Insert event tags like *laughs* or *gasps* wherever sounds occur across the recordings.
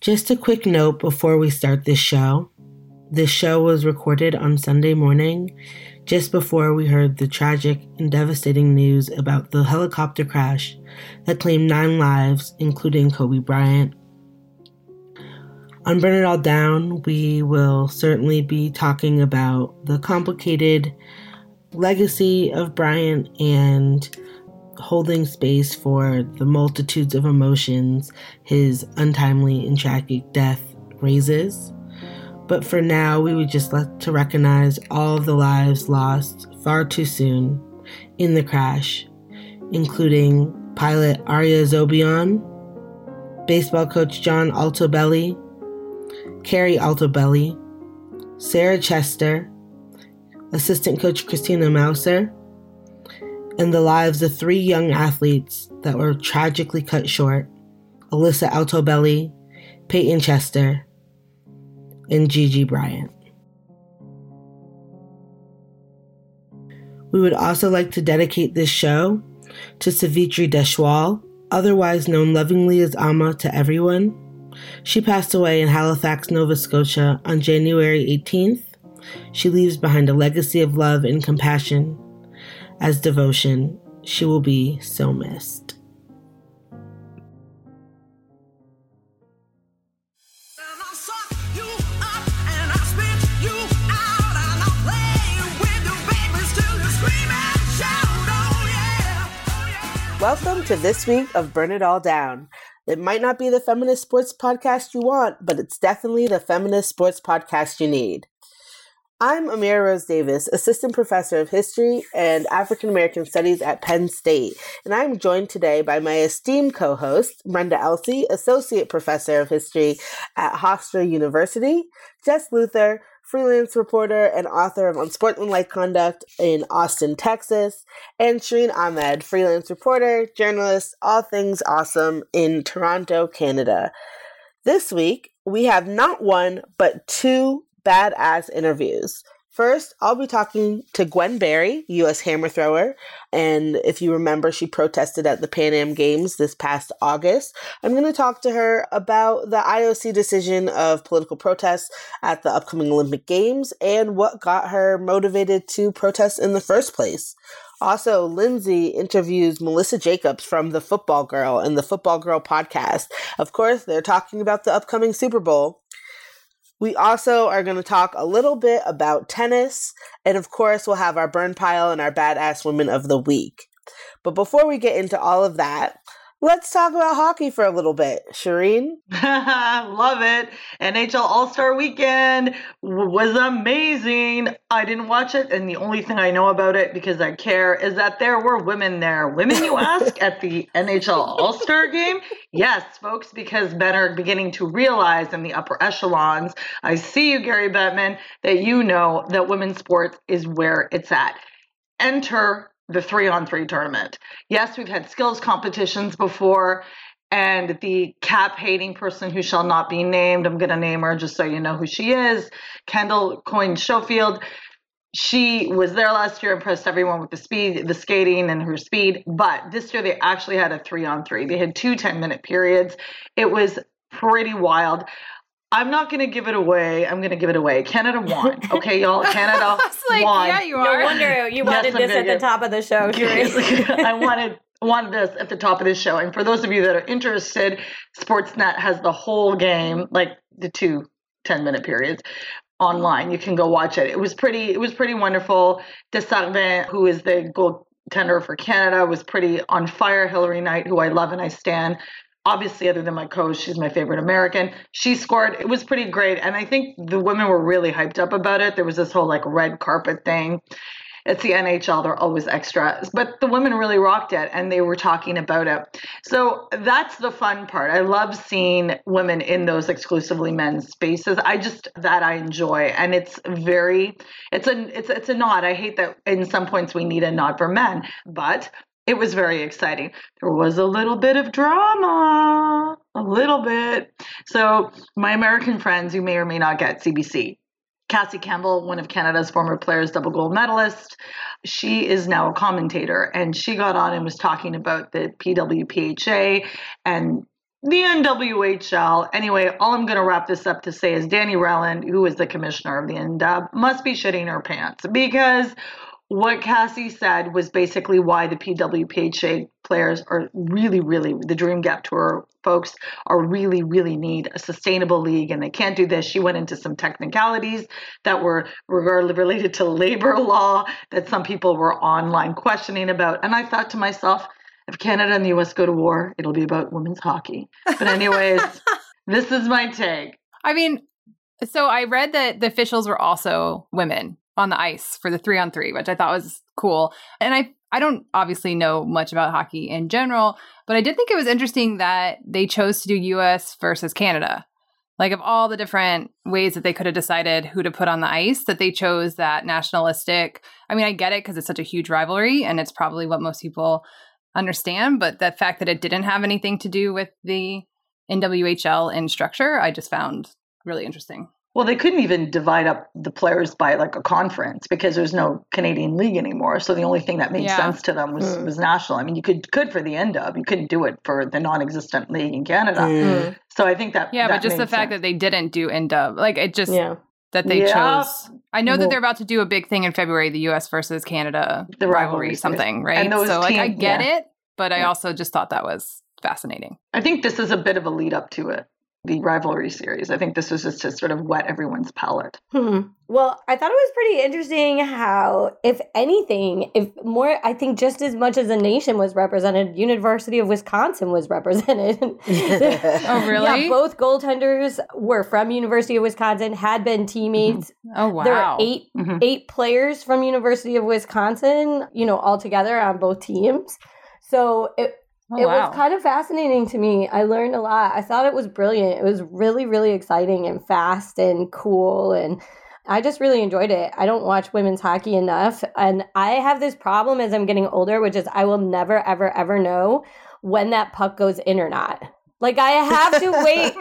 Just a quick note before we start this show. This show was recorded on Sunday morning, just before we heard the tragic and devastating news about the helicopter crash that claimed nine lives, including Kobe Bryant. On Burn It All Down, we will certainly be talking about the complicated legacy of Bryant and holding space for the multitudes of emotions his untimely and tragic death raises. But for now, we would just like to recognize all of the lives lost far too soon in the crash, including pilot Ara Zobayan, baseball coach John Altobelli, Keri Altobelli, Sarah Chester, assistant coach Christina Mauser, and the lives of three young athletes that were tragically cut short Alyssa Altobelli, Payton Chester, and Gigi Bryant. We would also like to dedicate this show to Savitri Deshwal, otherwise known lovingly as Amma to everyone. She passed away in Halifax, Nova Scotia on January 18th. She leaves behind a legacy of love and compassion as devotion, she will be so missed. Welcome to this week of Burn It All Down. It might not be the feminist sports podcast you want, but it's definitely the feminist sports podcast you need. I'm Amira Rose Davis, Assistant Professor of History and African American Studies at Penn State, and I'm joined today by my esteemed co host, Brenda Elsey, Associate Professor of History at Hofstra University, Jess Luther, freelance reporter and author of Unsportsmanlike Conduct in Austin, Texas, and Shireen Ahmed, freelance reporter, journalist, all things awesome in Toronto, Canada. This week, we have not one, but two badass interviews. First, I'll be talking to Gwen Berry, U.S. hammer thrower. And if you remember, she protested at the Pan Am Games this past August. I'm going to talk to her about the IOC decision of political protests at the upcoming Olympic Games and what got her motivated to protest in the first place. Also, Lindsay interviews Melissa Jacobs from The Football Girl and the Football Girl podcast. Of course, they're talking about the upcoming Super Bowl. We also are going to talk a little bit about tennis. And of course, we'll have our burn pile and our badass women of the week. But before we get into all of that, Let's talk about hockey for a little bit. Shireen? *laughs* Love it. NHL All Star Weekend was amazing. I didn't watch it, and the only thing I know about it because I care is that there were women there. Women, you ask, at the NHL All Star game? Yes, folks, because men are beginning to realize in the upper echelons, I see you, Gary Bettman, that you know that women's sports is where it's at. Enter the three on three tournament. Yes, we've had skills competitions before, and the cap hating person who shall not be named, I'm going to name her just so you know who she is, Kendall Coyne Schofield. She was there last year, impressed everyone with the speed, the skating, and her speed. But this year, they actually had a three on three. They had two 10 minute periods. It was pretty wild. I'm not going to give it away. I'm going to give it away. Canada won. *laughs* Okay, y'all. Canada like, won. Yeah, you are. No wonder you wanted yes, this at the top of the show. *laughs* *laughs* I wanted wanted this at the top of the show. And for those of you that are interested, Sportsnet has the whole game, like the two 10 minute periods online. You can go watch it. It was pretty it was pretty wonderful. Desjardins, who is the goaltender for Canada, was pretty on fire. Hilary Knight, who I love and I stand, obviously other than my coach she's my favorite american she scored it was pretty great and i think the women were really hyped up about it there was this whole like red carpet thing it's the NHL. They're always extras But the women really rocked it and they were talking about it. So that's the fun part. I love seeing women in those exclusively men's spaces. I just that I enjoy. And it's very it's a it's it's a nod. I hate that in some points we need a nod for men, but it was very exciting. There was a little bit of drama, a little bit. So, my American friends, you may or may not get CBC. Cassie Campbell, one of Canada's former players, double gold medalist, she is now a commentator and she got on and was talking about the PWHPA and the NWHL. Anyway, all I'm going to wrap this up to say is Dani Rylan, who is the commissioner of the NW, must be shitting her pants because what Cassie said was basically why the PWHPA players are really, really, the Dream Gap Tour folks are really, really need a sustainable league and they can't do this. She went into some technicalities that were related to labor law that some people were online questioning about. And I thought to myself, if Canada and the US go to war, it'll be about women's hockey. But, anyways, *laughs* this is my take. I mean, so I read that the officials were also women on the ice for the three on three, which I thought was cool. And I I don't obviously know much about hockey in general, but I did think it was interesting that they chose to do US versus Canada. Like of all the different ways that they could have decided who to put on the ice, that they chose that nationalistic. I mean, I get it because it's such a huge rivalry and it's probably what most people understand, but the fact that it didn't have anything to do with the NWHL in structure, I just found really interesting. Well, they couldn't even divide up the players by like a conference because there's no Canadian league anymore. So the only thing that made yeah. sense to them was, mm. was national. I mean, you could could for the end NW, you couldn't do it for the non-existent league in Canada. Mm. So I think that yeah, that but just the fact sense. that they didn't do end NW, like it just yeah. that they yeah. chose. I know well, that they're about to do a big thing in February, the U.S. versus Canada the rivalry, something, right? so like I get yeah. it, but I also just thought that was fascinating. I think this is a bit of a lead up to it the rivalry series. I think this was just to sort of wet everyone's palate. Hmm. Well, I thought it was pretty interesting how, if anything, if more, I think just as much as the nation was represented, University of Wisconsin was represented. *laughs* oh, really? Yeah, both goaltenders were from University of Wisconsin, had been teammates. Mm-hmm. Oh, wow. There are 8 mm-hmm. eight players from University of Wisconsin, you know, all together on both teams. So it, Oh, it wow. was kind of fascinating to me. I learned a lot. I thought it was brilliant. It was really, really exciting and fast and cool. And I just really enjoyed it. I don't watch women's hockey enough. And I have this problem as I'm getting older, which is I will never, ever, ever know when that puck goes in or not. Like I have to wait.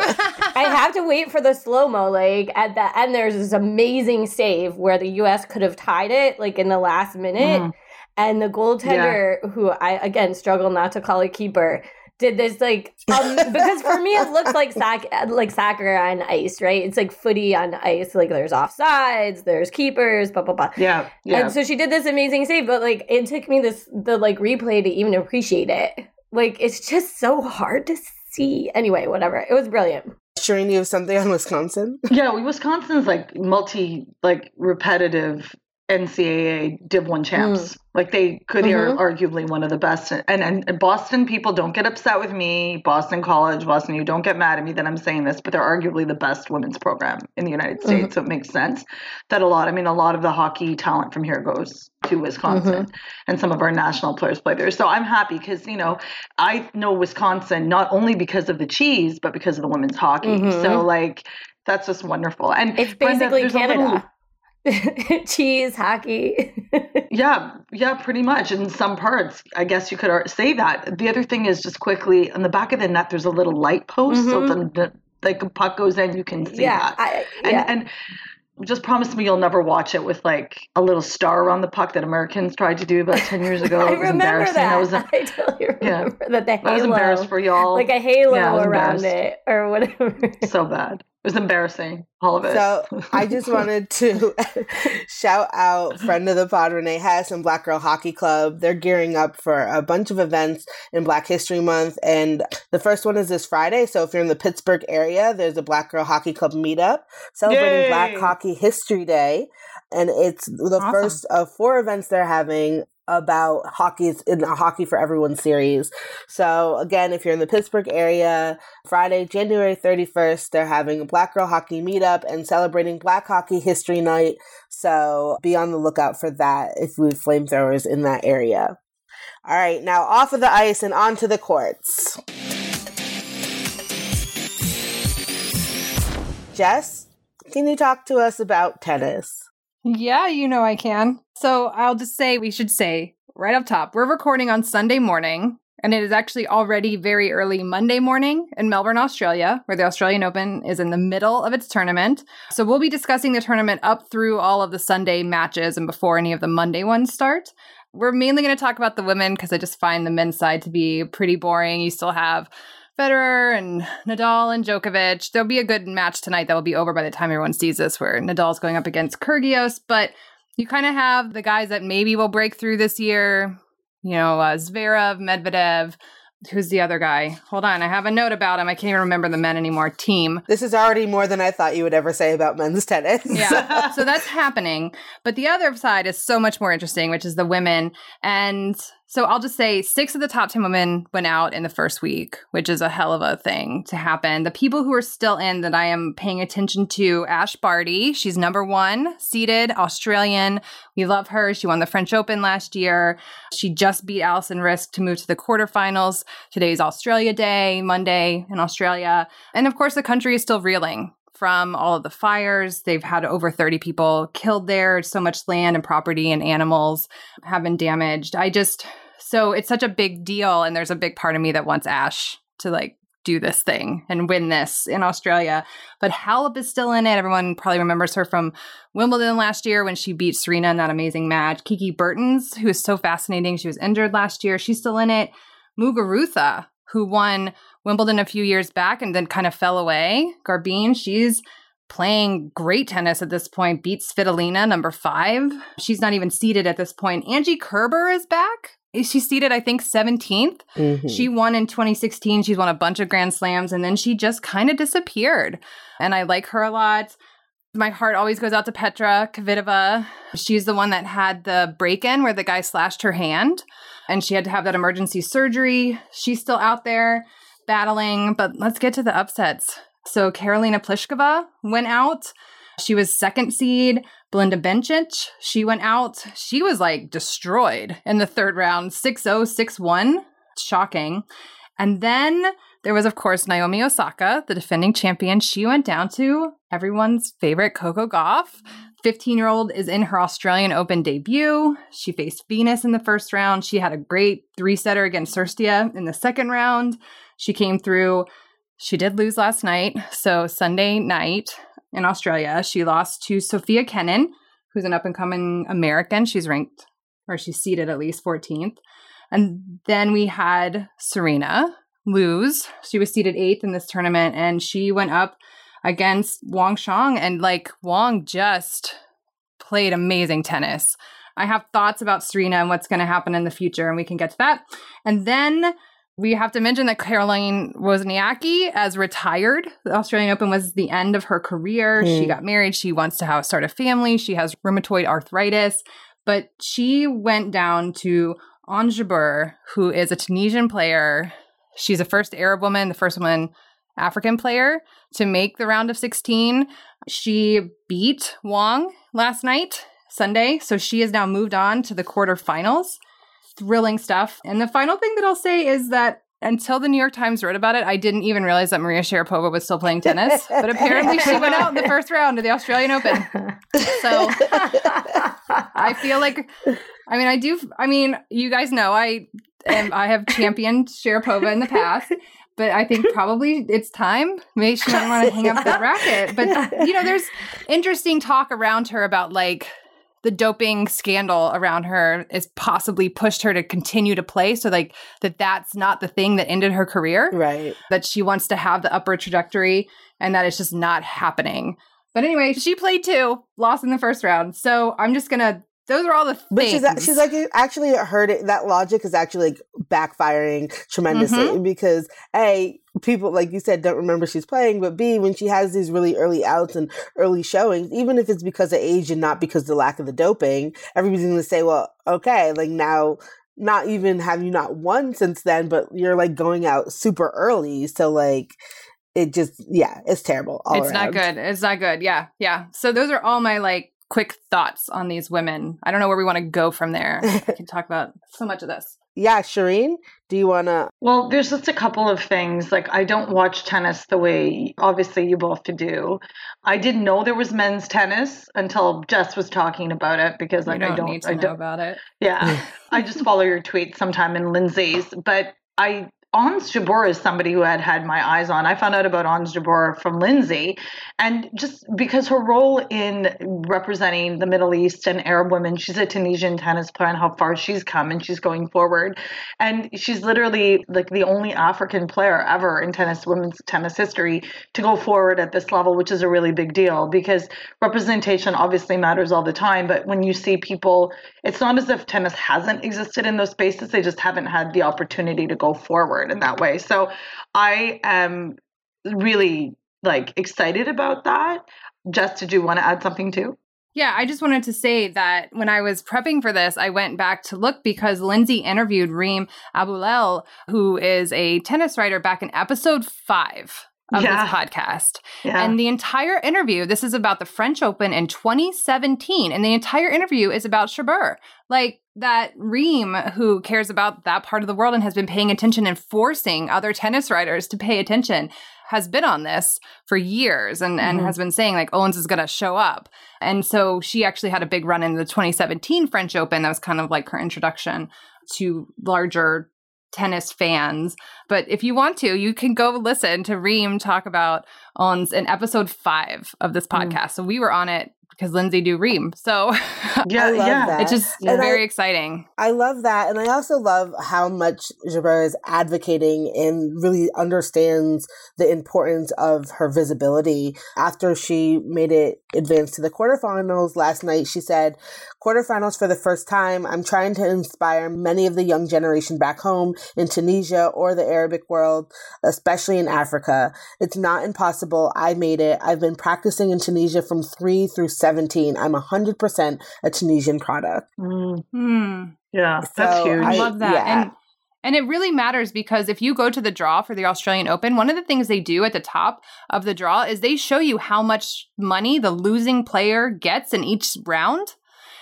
I *laughs* have to wait for the slow mo. Like at the end, there's this amazing save where the U.S. could have tied it, like in the last minute. Mm. And the goaltender, yeah. who I again struggle not to call a keeper, did this like um, *laughs* because for me it looks like sac- like soccer on ice, right? It's like footy on ice. Like there's offsides, there's keepers, blah blah blah. Yeah, yeah. And so she did this amazing save, but like it took me this the like replay to even appreciate it. Like it's just so hard to see. Anyway, whatever. It was brilliant. Shireen, you have something on Wisconsin? Yeah, Wisconsin's like multi like repetitive NCAA Div 1 champs. Mm. Like they could mm-hmm. are arguably one of the best. And, and, and Boston people don't get upset with me. Boston College, Boston, you don't get mad at me that I'm saying this, but they're arguably the best women's program in the United States. Mm-hmm. So it makes sense that a lot, I mean, a lot of the hockey talent from here goes to Wisconsin mm-hmm. and some of our national players play there. So I'm happy because, you know, I know Wisconsin not only because of the cheese, but because of the women's hockey. Mm-hmm. So like, that's just wonderful. And it's basically Brenda, Canada. *laughs* cheese hockey *laughs* yeah yeah pretty much in some parts i guess you could say that the other thing is just quickly on the back of the net there's a little light post mm-hmm. so the, like a puck goes in you can see yeah, that I, yeah. and, and just promise me you'll never watch it with like a little star around the puck that Americans tried to do about 10 years ago. *laughs* I it was remember embarrassing. That. I, was, I totally remember yeah. that the halo. I was embarrassed for y'all. Like a halo yeah, around it or whatever. so bad. It was embarrassing, all of it. So I just *laughs* wanted to *laughs* shout out friend of the pod, Renee Hess and Black Girl Hockey Club. They're gearing up for a bunch of events in Black History Month. And the first one is this Friday. So if you're in the Pittsburgh area, there's a Black Girl Hockey Club meetup celebrating Yay! Black Hockey History Day. And it's the awesome. first of four events they're having about hockey in a Hockey for Everyone series. So, again, if you're in the Pittsburgh area, Friday, January 31st, they're having a Black Girl Hockey Meetup and celebrating Black Hockey History Night. So, be on the lookout for that if we have flamethrowers in that area. All right, now off of the ice and onto the courts. Jess, can you talk to us about tennis? Yeah, you know I can. So I'll just say we should say right up top, we're recording on Sunday morning, and it is actually already very early Monday morning in Melbourne, Australia, where the Australian Open is in the middle of its tournament. So we'll be discussing the tournament up through all of the Sunday matches and before any of the Monday ones start. We're mainly going to talk about the women because I just find the men's side to be pretty boring. You still have Federer and Nadal and Djokovic. There'll be a good match tonight that will be over by the time everyone sees this, where Nadal's going up against Kyrgios. But you kind of have the guys that maybe will break through this year. You know, uh, Zverev, Medvedev, who's the other guy? Hold on, I have a note about him. I can't even remember the men anymore. Team. This is already more than I thought you would ever say about men's tennis. yeah, *laughs* so that's happening. But the other side is so much more interesting, which is the women. And so I'll just say six of the top 10 women went out in the first week, which is a hell of a thing to happen. The people who are still in that I am paying attention to Ash Barty. She's number one seeded Australian. We love her. She won the French Open last year. She just beat Alison Riske to move to the quarterfinals. Today's Australia Day, Monday in Australia. And of course, the country is still reeling from all of the fires. They've had over 30 people killed there. So much land and property and animals have been damaged. I just, so it's such a big deal. And there's a big part of me that wants Ash to like do this thing and win this in Australia. But Halep is still in it. Everyone probably remembers her from Wimbledon last year when she beat Serena in that amazing match. Kiki Bertens, who is so fascinating. She was injured last year. She's still in it. Muguruza, who won Wimbledon a few years back and then kind of fell away. Garbine, she's playing great tennis at this point, beats Svitolina, number five. She's not even seated at this point. Angie Kerber is back. She's seated, I think, 17th. Mm-hmm. She won in 2016. She's won a bunch of Grand Slams and then she just kind of disappeared. And I like her a lot. My heart always goes out to Petra Kvitova. She's the one that had the break in where the guy slashed her hand and she had to have that emergency surgery. She's still out there battling, but let's get to the upsets. So Karolina Pliskova went out. She was second seed. Belinda Bencic, she went out. She was like destroyed in the third round, 6 0, 6 1. Shocking. And then there was, of course, Naomi Osaka, the defending champion. She went down to everyone's favorite Coco Gauff. 15 year old is in her Australian Open debut. She faced Venus in the first round. She had a great three setter against Cirstea in the second round. She came through. She did lose last night. So, Sunday night in Australia, she lost to Sofia Kenin, who's an up and coming American. She's ranked, or she's seated at least 14th. And then we had Serena lose. She was seated eighth in this tournament, and she went up against Wang Qiang. And like, Wang just played amazing tennis. I have thoughts about Serena and what's going to happen in the future, and we can get to that. And then we have to mention that Caroline Wozniacki as retired. The Australian Open was the end of her career. Mm. She got married. She wants to have start a family. She has rheumatoid arthritis, but she went down to Ons who is a Tunisian player. She's the first Arab woman, the first woman African player to make the round of 16. She beat Wang last night, Sunday, so she has now moved on to the quarterfinals thrilling stuff. And the final thing that I'll say is that until the New York Times wrote about it, I didn't even realize that Maria Sharapova was still playing tennis. but *laughs* apparently, she went out in the first round of the Australian Open. So *laughs* I feel like, I mean, I do. I mean, you guys know I am. I have championed Sharapova in the past. But I think probably it's time. Maybe she might want to hang up the *laughs* racket. But you know, there's interesting talk around her about like the doping scandal around her is possibly pushed her to continue to play so like that that's not the thing that ended her career right that she wants to have the upward trajectory and that it's just not happening but anyway she played two lost in the first round so i'm just gonna those are all the things. But she's, she's like actually heard it. That logic is actually like backfiring tremendously mm-hmm. because a people, like you said, don't remember she's playing, but B, when she has these really early outs and early showings, even if it's because of age and not because of the lack of the doping, everybody's going to say, well, okay, like now, not even have you not won since then, but you're like going out super early. So, like, it just, yeah, it's terrible. it's around. not good. It's not good. Yeah. Yeah. So, those are all my like quick thoughts on these women. I don't know where we want to go from there. *laughs* I can talk about so much of this. Yeah, Shireen, do you want to? Well, there's just a couple of things. Like, I don't watch tennis the way obviously you both do. I didn't know there was men's tennis until Jess was talking about it because like don't I don't need to I know don't about it. Yeah, *laughs* I just follow your tweets sometime in Lindsay's, but I Ons Jabeur is somebody who had had my eyes on. I found out about Ons Jabeur from Lindsay, and just because her role in representing the Middle East and Arab women, she's a Tunisian tennis player and how far she's come and she's going forward. And she's literally like the only African player ever in tennis, women's tennis history to go forward at this level, which is a really big deal because representation obviously matters all the time. But when you see people, it's not as if tennis hasn't existed in those spaces, they just haven't had the opportunity to go forward in that way. So I am really like excited about that. Jess, did you want to add something too? Yeah, I just wanted to say that when I was prepping for this, I went back to look because Lindsay interviewed Reem Abulleil, who is a tennis writer, back in episode five of Yeah. this podcast. Yeah. And the entire interview, this is about the French Open in 2017, and the entire interview is about Jabeur. Like that Reem, who cares about that part of the world and has been paying attention and forcing other tennis writers to pay attention, has been on this for years and, and Mhm. has been saying like Ons is going to show up. And so she actually had a big run in the 2017 French Open. That was kind of like her introduction to larger tennis fans. But if you want to, you can go listen to Reem talk about Ons in episode five of this Mm. podcast. So we were on it because Lindsay do Reem. So *laughs* Yeah, I love yeah. that. it's just And I- very exciting. I love that. And I also love how much Jabeur is advocating and really understands the importance of her visibility. After she made it advance to the quarterfinals last night, she said, Quarterfinals for the first time. I'm trying to inspire many of the young generation back home in Tunisia or the Arabic world, especially in Africa. It's not impossible. I made it. I've been practicing in Tunisia from 3 through 17. I'm 100% a Tunisian product. Mm, Hmm. yeah, that's So huge. I I- love that. yeah. And and it really matters because if you go to the draw for the Australian Open, one of the things they do at the top of the draw is they show you how much money the losing player gets in each round.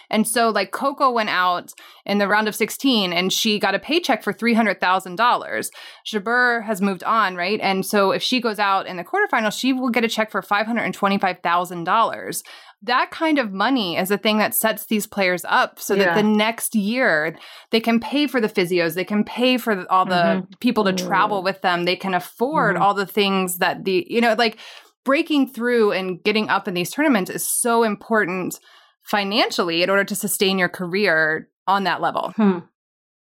And so, like, Coco went out in the round of 16 and she got a paycheck for $300,000. Jabeur has moved on, right? And so, if she goes out in the quarterfinals, she will get a check for $525,000 that kind of money is the thing that sets these players up so that the next year they can pay for the physios they can pay for all the Mhm. people to travel with them they can afford Mhm. all the things that the you know like breaking through and getting up in these tournaments is so important financially in order to sustain your career on that level Hmm.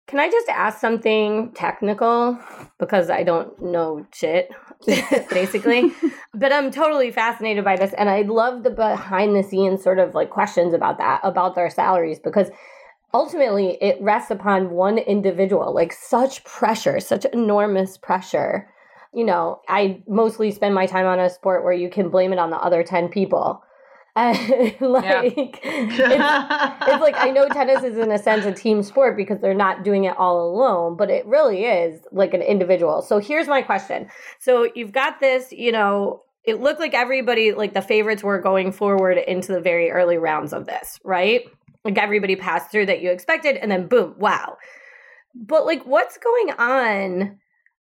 Can I just ask something technical because I don't know shit, *laughs* basically. *laughs* but I'm totally fascinated by this, and I love the behind the scenes sort of like questions about that, about their salaries, because ultimately it rests upon one individual, like such pressure, such enormous pressure. You know, I mostly spend my time on a sport where you can blame it on the other 10 people. *laughs* And like, it's, it's like I know tennis is in a sense a team sport because they're not doing it all alone, but it really is like an individual. So here's my question. So you've got this, you know, it looked like everybody, like the favorites were going forward into the very early rounds of this, right? Like everybody passed through that you expected, and then boom, wow. But like, what's going on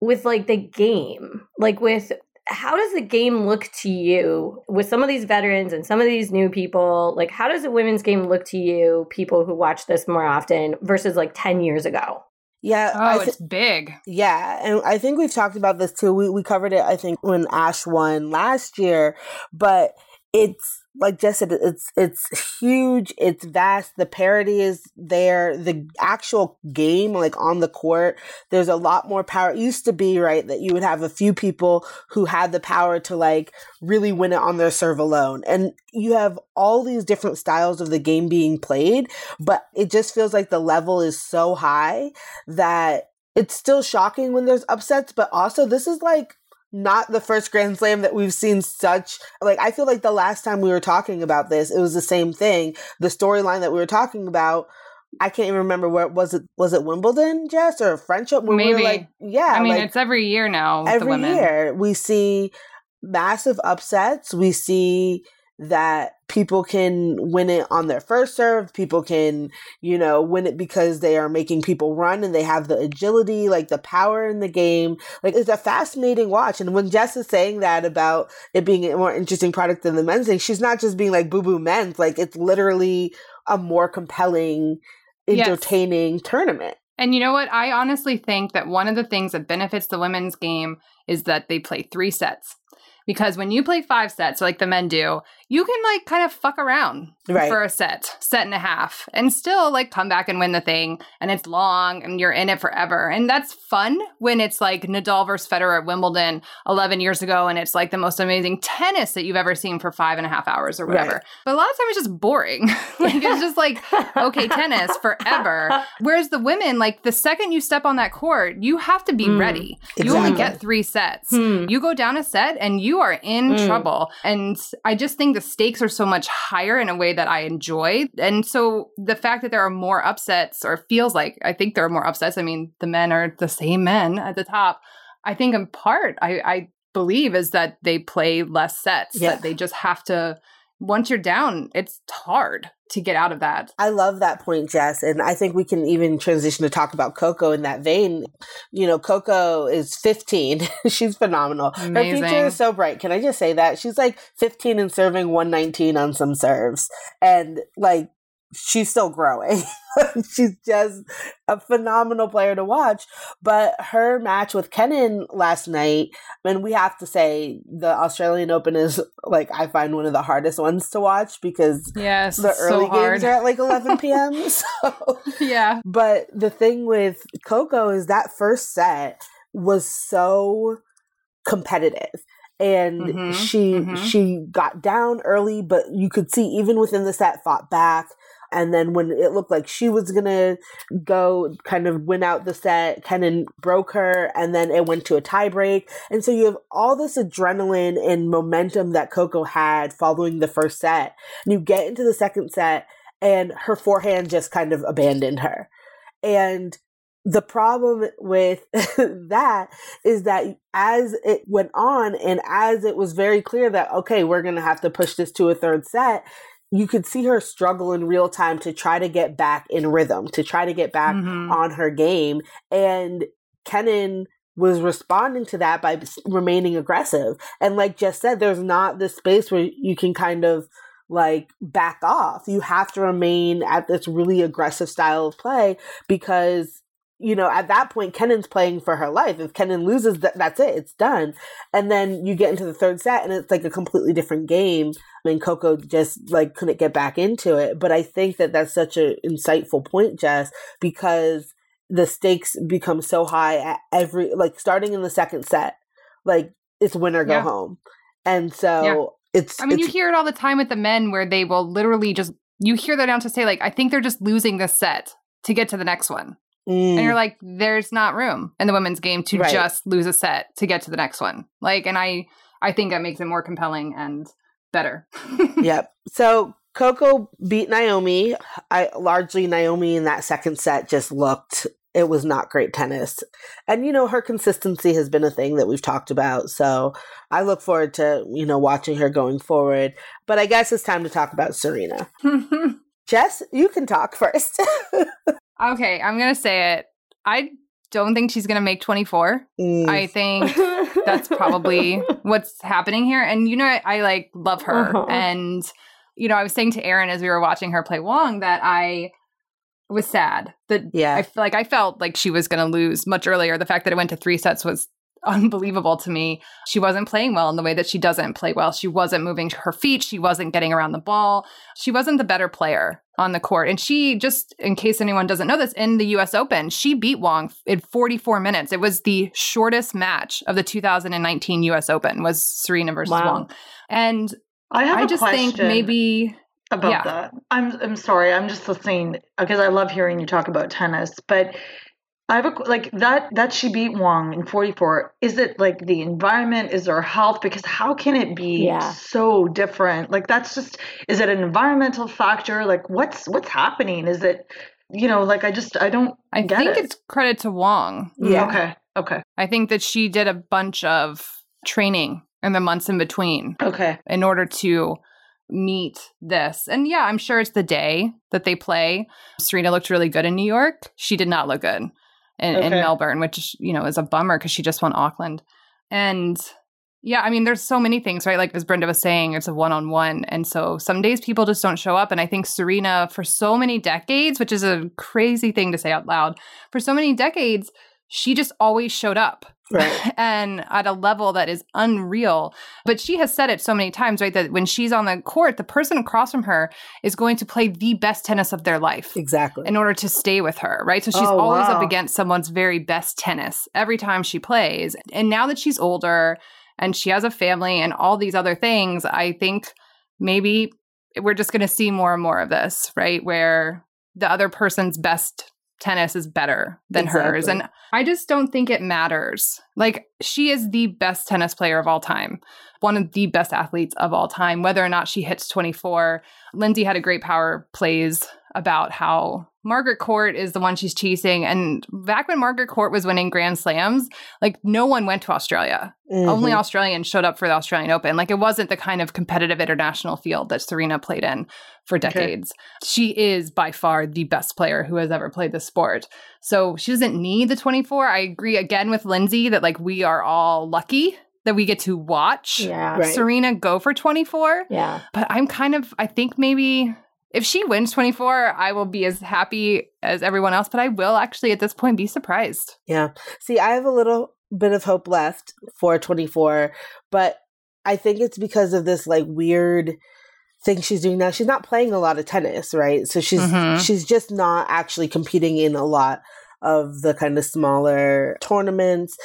with like the game? Like, with how does the game look to you with some of these veterans and some of these new people? Like, how does the women's game look to you, people who watch this more often versus like 10 years ago? Yeah. oh I thi- it's big Yeah, and I think we've talked about this too. We we covered it, I think, when Ash won last year, but it's like Jess said, it's it's huge, it's vast. The parity is there. The actual game, like on the court, there's a lot more power. It used to be right that you would have a few people who had the power to like really win it on their serve alone, and you have all these different styles of the game being played, but it just feels like the level is so high that it's still shocking when there's upsets, but also this is like not the first Grand Slam that we've seen such like I feel like the last time we were talking about this, it was the same thing. The storyline that we were talking about I can't even remember where was it was it Wimbledon, Jess, or French Open? Maybe. We like, yeah. I mean, like, it's every year now. every year we see massive upsets. We see that people can win it on their first serve. People can, you know, win it because they are making people run and they have the agility, like the power in the game. Like it's a fascinating watch. And when Jess is saying that about it being a more interesting product than the men's thing, she's not just being like boo boo men's. Like it's literally a more compelling, entertaining yes. tournament. And you know what? I honestly think that one of the things that benefits the women's game is that they play three sets because when you play five sets like the men do, you can like kind of fuck around right. for a set, set and a half, and still like come back and win the thing. And it's long and you're in it forever. And that's fun when it's like Nadal versus Federer at Wimbledon 11 years ago and it's like the most amazing tennis that you've ever seen for five and a half hours or whatever. Right. But a lot of times it's just boring. *laughs* like it's just like, *laughs* okay, tennis forever. Whereas the women, like the second you step on that court, you have to be mm, ready. Exactly. You only get three sets. Hmm. You go down a set and you are in mm. trouble. And I just think the stakes are so much higher in a way that I enjoy. And so the fact that there are more upsets, or feels like I think there are more upsets. I mean, the men are the same men at the top. I think in part, I, I believe is that they play less sets, yeah. that they just have to once you're down, it's hard to get out of that. I love that point, Jess. And I think we can even transition to talk about Coco in that vein. You know, Coco is 15. *laughs* She's phenomenal. Amazing. Her future is so bright. Can I just say that? She's like 15 and serving 119 on some serves. And like, she's still growing. *laughs* she's just a phenomenal player to watch. But her match with Kenin last night, I mean, we have to say the Australian Open is like I find one of the hardest ones to watch because yes, the early so games are at like 11 *laughs* p.m. so *laughs* yeah. But the thing with Coco is that first set was so competitive and mm-hmm, she mm-hmm. she got down early but you could see even within the set fought back and then when it looked like she was gonna go kind of win out the set, Kenin broke her, and then it went to a tiebreak. And so you have all this adrenaline and momentum that Coco had following the first set. And you get into the second set, and her forehand just kind of abandoned her. And the problem with *laughs* that is that as it went on and as it was very clear that okay we're going to have to push this to a third set you could see her struggle in real time to try to get back in rhythm, to try to get back mm-hmm. on her game. And Kenin was responding to that by remaining aggressive. And like Jess said, there's not this space where you can kind of like back off. You have to remain at this really aggressive style of play because you know, at that point, Kenin's playing for her life. If Kenin loses, that that's it. It's done. And then you get into the third set, and it's like a completely different game. I mean, Coco just like couldn't get back into it. But I think that that's such an insightful point, Jess, because the stakes become so high at every like starting in the second set. Like it's win or go yeah. home, and so yeah. it's. I mean, it's, you hear it all the time with the men where they will literally just you hear that down to say like, I think they're just losing this set to get to the next one. Mm. And you're mm. like, there's not room in the women's game to right. just lose a set to get to the next one. Like, and I, I think that makes it more compelling and better. *laughs* yep. So Coco beat Naomi. I largely Naomi in that second set just looked it was not great tennis. And you know, her consistency has been a thing that we've talked about. So I look forward to, you know, watching her going forward. But I guess it's time to talk about Serena. *laughs* Jess, you can talk first. *laughs* Okay, I'm gonna say it. I don't think she's gonna make 24. Mm. I think *laughs* that's probably what's happening here. And you know, I, I like love her. Uh-huh. And you know, I was saying to Aaron as we were watching her play Wang that I was sad that yeah, I feel like I felt like she was gonna lose much earlier. The fact that it went to three sets was unbelievable to me. She wasn't playing well in the way that she doesn't play well. She wasn't moving her feet. She wasn't getting around the ball. She wasn't the better player on the court. And she just, in case anyone doesn't know this, in the US Open, she beat Wang in 44 minutes. It was the shortest match of the 2019 US Open was Serena versus wow. Wang. And I, have I just think maybe about yeah. that. I'm I'm sorry. I'm just listening because I love hearing you talk about tennis, but I have a like that that she beat Wang in 44. Is it like the environment? Is there health? Because how can it be yeah. so different? Like that's just is it an environmental factor? Like what's what's happening? Is it you know like I just I don't I think it. it's credit to Wang. Mm, yeah. Okay. Okay. I think that she did a bunch of training in the months in between. Okay. In order to meet this. And yeah, I'm sure it's the day that they play. Serena looked really good in New York. She did not look good in, okay. in Melbourne, which you know is a bummer because she just won Auckland. And yeah, I mean, there's so many things, right? Like as Brenda was saying, it's a one on one. And so some days people just don't show up. And I think Serena, for so many decades, which is a crazy thing to say out loud, for so many decades, she just always showed up. Right. *laughs* and at a level that is unreal. But she has said it so many times, right? That when she's on the court, the person across from her is going to play the best tennis of their life. Exactly. In order to stay with her, right? So she's oh, always wow. up against someone's very best tennis every time she plays. And now that she's older and she has a family and all these other things, I think maybe we're just going to see more and more of this, right? Where the other person's best tennis is better than exactly. hers. And I just don't think it matters. Like, she is the best tennis player of all time, one of the best athletes of all time, whether or not she hits 24. Lindsay had a great power plays about how Margaret Court is the one she's chasing. And back when Margaret Court was winning Grand Slams, like no one went to Australia. Mm-hmm. Only Australians showed up for the Australian Open. Like it wasn't the kind of competitive international field that Serena played in for decades. Okay. She is by far the best player who has ever played the sport. So she doesn't need the 24. I agree again with Lindsay that like we are all lucky that we get to watch yeah. right. Serena go for 24. Yeah. But I'm kind of, I think maybe if she wins 24, I will be as happy as everyone else, but I will actually at this point be surprised. Yeah. See, I have a little bit of hope left for 24, but I think it's because of this like weird thing she's doing now. She's not playing a lot of tennis, right? So she's mm-hmm. she's just not actually competing in a lot of the kind of smaller tournaments.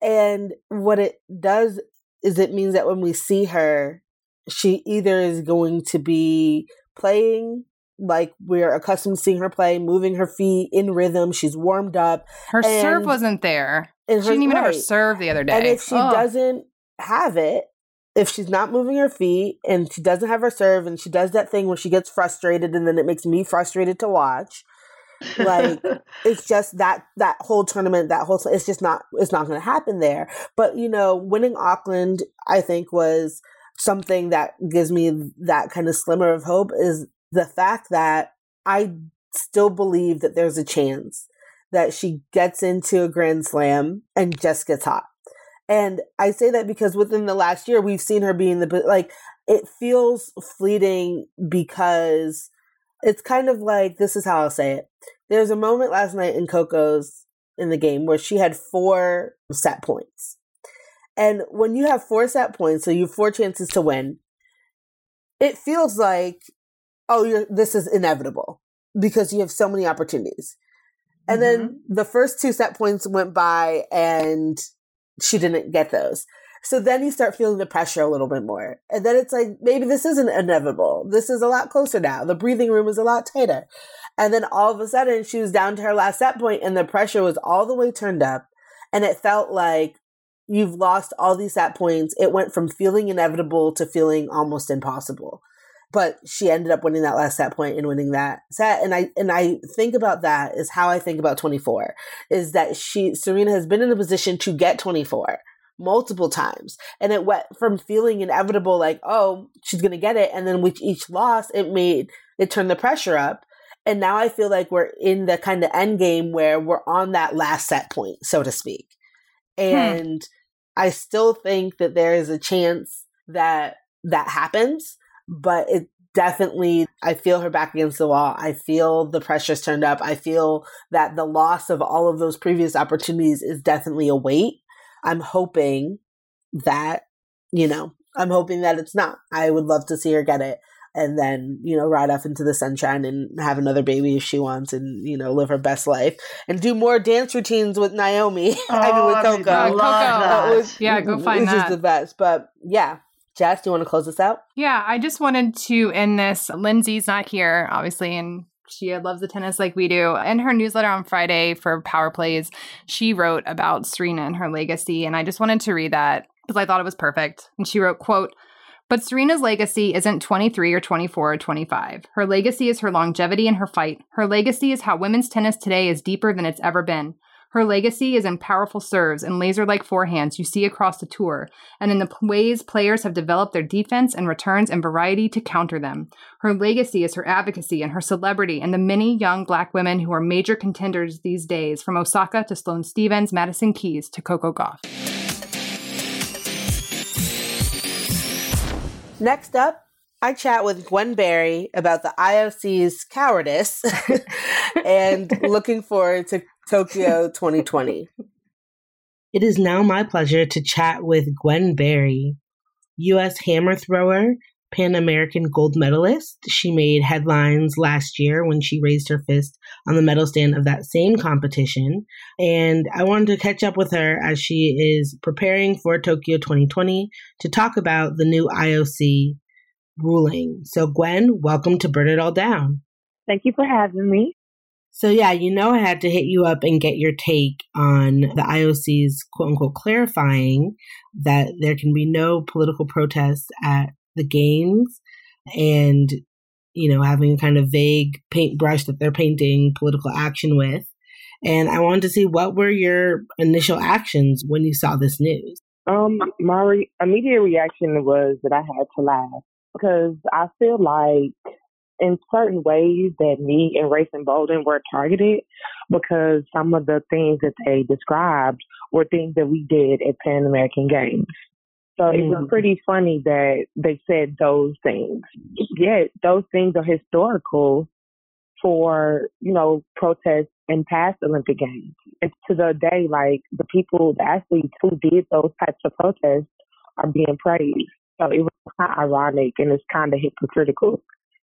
And what it does is it means that when we see her, she either is going to be playing like we're accustomed to seeing her play, moving her feet in rhythm. She's warmed up. Her serve wasn't there. Her, she didn't even right. have her serve the other day. And if she oh. doesn't have it, if she's not moving her feet and she doesn't have her serve and she does that thing where she gets frustrated and then it makes me frustrated to watch, like *laughs* it's just that that whole tournament that whole it's just not it's not going to happen there but you know winning auckland i think was something that gives me that kind of slimmer of hope is the fact that I still believe that there's a chance that she gets into a grand slam and just gets hot. And I say that because within the last year, we've seen her being the, like, it feels fleeting because it's kind of like this is how I'll say it. There's a moment last night in Coco's in the game where she had four set points. And when you have four set points, so you have four chances to win, it feels like, oh, you're, this is inevitable because you have so many opportunities. And mm-hmm. then the first two set points went by and she didn't get those. So then you start feeling the pressure a little bit more. And then it's like, maybe this isn't inevitable. This is a lot closer now. The breathing room is a lot tighter. And then all of a sudden she was down to her last set point and the pressure was all the way turned up. And it felt like, you've lost all these set points. It went from feeling inevitable to feeling almost impossible. But she ended up winning that last set point and winning that set. And I and I think about that is how I think about 24. Is that she Serena has been in a position to get 24 multiple times. And it went from feeling inevitable, like, oh, she's gonna get it, and then with each loss, it made it turned the pressure up. And now I feel like we're in the kind of end game where we're on that last set point, so to speak. Hmm. And hmm I still think that there is a chance that that happens, but it definitely I feel her back against the wall. I feel the pressure's turned up. I feel that the loss of all of those previous opportunities is definitely a weight. I'm hoping that, you know, I'm hoping that it's not. I would love to see her get it and then you know ride off into the sunshine and have another baby if she wants and you know live her best life and do more dance routines with Naomi. Oh, *laughs* I mean with oh, Coco. I Coco. Was, yeah, go find that. Which is the best. But yeah. Jess, do you want to close this out? Yeah, I just wanted to end this. Lindsay's not here, obviously, and She loves the tennis like we do. In her newsletter on Friday for Power Plays, she wrote about Serena and her legacy. And I just wanted to read that because I thought it was perfect. And she wrote, quote, but Serena's legacy isn't 23 or 24 or 25. Her legacy is her longevity and her fight. Her legacy is how women's tennis today is deeper than it's ever been. Her legacy is in powerful serves and laser like forehands you see across the tour, and in the ways players have developed their defense and returns and variety to counter them. Her legacy is her advocacy and her celebrity and the many young black women who are major contenders these days, from Osaka to Sloane Stevens, Madison Keys to Coco Gauff. Next up, I chat with Gwen Berry about the IOC's cowardice *laughs* and looking forward to Tokyo 2020. It is now my pleasure to chat with Gwen Berry, U.S. hammer thrower, Pan American gold medalist. She made headlines last year when she raised her fist on the medal stand of that same competition. And I wanted to catch up with her as she is preparing for Tokyo 2020 to talk about the new IOC ruling. So, Gwen, welcome to Burn It All Down. Thank you for having me. So, yeah, you know, I had to hit you up and get your take on the IOC's quote unquote clarifying that there can be no political protests at the games and, you know, having a kind of vague paintbrush that they're painting political action with. And I wanted to see what were your initial actions when you saw this news? Um, my re- immediate reaction was that I had to laugh because I feel like in certain ways that me and Race Imboden were targeted because some of the things that they described were things that we did at Pan American Games. So it was mm-hmm. pretty funny that they said those things. Yet those things are historical for, you know, protests in past Olympic Games. And to the day, like the people, the athletes who did those types of protests are being praised. So it was kind of ironic and it's kind of hypocritical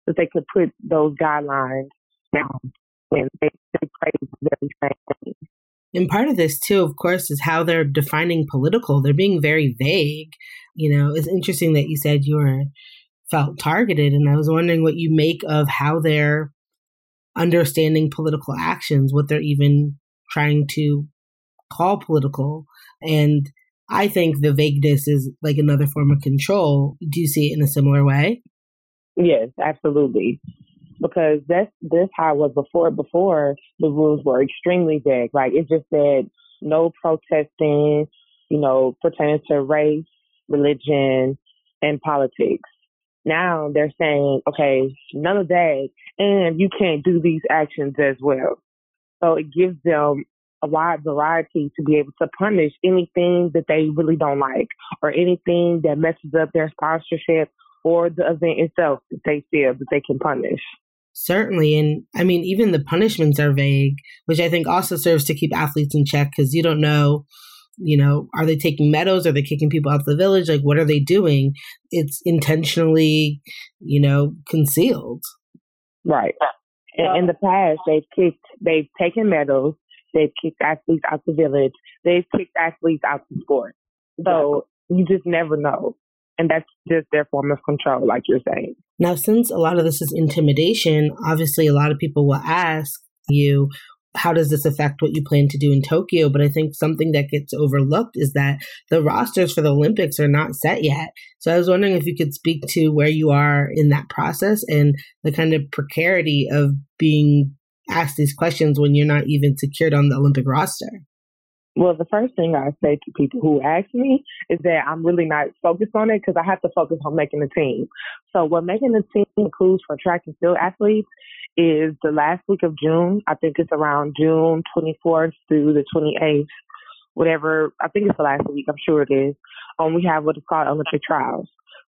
that they could put those guidelines down when they, they praise the very same thing. And part of this, too, of course, is how they're defining political. They're being very vague. You know, it's interesting that you said you were felt targeted, and I was wondering what you make of how they're understanding political actions, what they're even trying to call political. And I think the vagueness is like another form of control. Do you see it in a similar way? Yes, absolutely. Because that's this how it was before. Before the rules were extremely vague. Like it just said no protesting, you know, pertaining to race, religion, and politics. Now they're saying, okay, none of that, and you can't do these actions as well. So it gives them a wide variety to be able to punish anything that they really don't like or anything that messes up their sponsorship or the event itself that they feel that they can punish. Certainly. And I mean, even the punishments are vague, which I think also serves to keep athletes in check because you don't know, you know, are they taking medals? Are they kicking people out of the village? Like, what are they doing? It's intentionally, you know, concealed. Right. In, in the past, they've kicked, they've taken medals, they've kicked athletes out the village, they've kicked athletes out the sport. So you just never know. And that's just their form of control, like you're saying. Now, since a lot of this is intimidation, obviously a lot of people will ask you, how does this affect what you plan to do in Tokyo? But I think something that gets overlooked is that the rosters for the Olympics are not set yet. So I was wondering if you could speak to where you are in that process and the kind of precarity of being asked these questions when you're not even secured on the Olympic roster. Well, the first thing I say to people who ask me is that I'm really not focused on it because I have to focus on making the team. So what making the team includes for track and field athletes is the last week of June. I think it's around June 24th through the 28th, whatever. I think it's the last week. I'm sure it is. Um, we have what is called Olympic trials.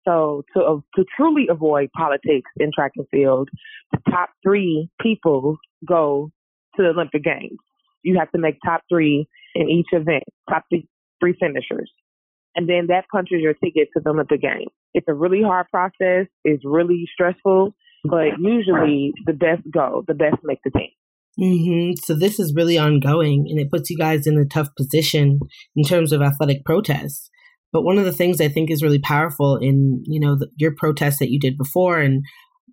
So to uh, to truly avoid politics in track and field, the top three people go to the Olympic Games. You have to make top three in each event, top three, three finishers. And then that punches your ticket to the Olympic Games. It's a really hard process. It's really stressful, but usually the best go, the best make the team. Mm-hmm. So this is really ongoing, and it puts you guys in a tough position in terms of athletic protests. But one of the things I think is really powerful in you know the, your protests that you did before, and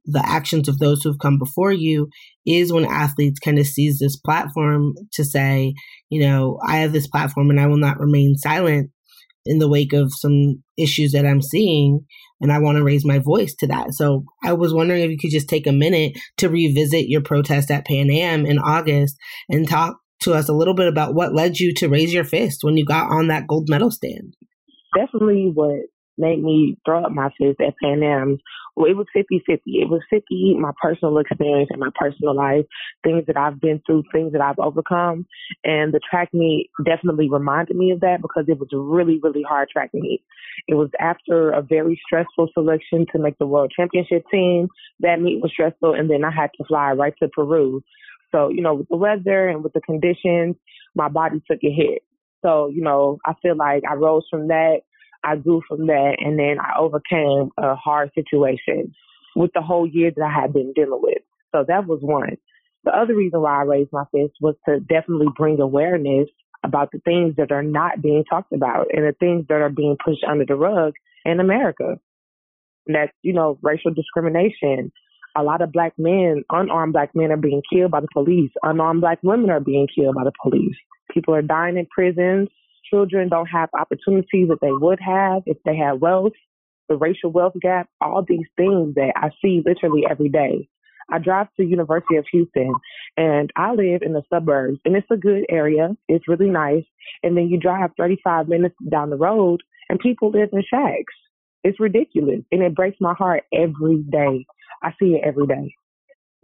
the actions of those who have come before you is when athletes kind of seize this platform to say, you know, I have this platform and I will not remain silent in the wake of some issues that I'm seeing and I want to raise my voice to that. So I was wondering if you could just take a minute to revisit your protest at Pan Am in August and talk to us a little bit about what led you to raise your fist when you got on that gold medal stand. Definitely what made me throw up my fist at Pan Am. Well, it was 50 50. It was 50 my personal experience and my personal life, things that I've been through, things that I've overcome. And the track meet definitely reminded me of that because it was a really, really hard track meet. It was after a very stressful selection to make the world championship team. That meet was stressful. And then I had to fly right to Peru. So, you know, with the weather and with the conditions, my body took a hit. So, you know, I feel like I rose from that I grew from that and then I overcame a hard situation with the whole year that I had been dealing with. So that was one. The other reason why I raised my fist was to definitely bring awareness about the things that are not being talked about and the things that are being pushed under the rug in America. And that's, you know, racial discrimination. A lot of black men, unarmed black men are being killed by the police. Unarmed black women are being killed by the police. People are dying in prisons children don't have opportunities that they would have if they had wealth, the racial wealth gap, all these things that I see literally every day. I drive to University of Houston and I live in the suburbs and it's a good area. It's really nice. And then you drive 35 minutes down the road and people live in shacks. It's ridiculous and it breaks my heart every day. I see it every day.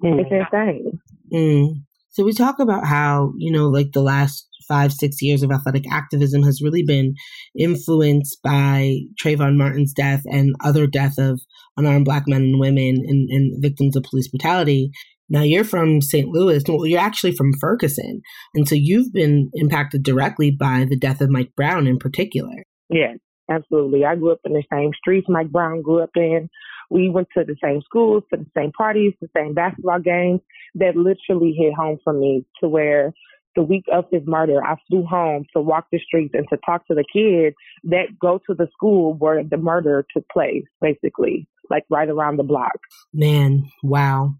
Mm. It's insane. Mm. So we talk about how, you know, like the last five, six years of athletic activism has really been influenced by Trayvon Martin's death and other death of unarmed black men and women and, and victims of police brutality. Now you're from St. Louis. Well, you're actually from Ferguson. And so you've been impacted directly by the death of Mike Brown in particular. Yes, absolutely. I grew up in the same streets Mike Brown grew up in. We went to the same schools, to the same parties, the same basketball games. That literally hit home for me to where the week of his murder, I flew home to walk the streets and to talk to the kids that go to the school where the murder took place, basically, like right around the block. Man, wow.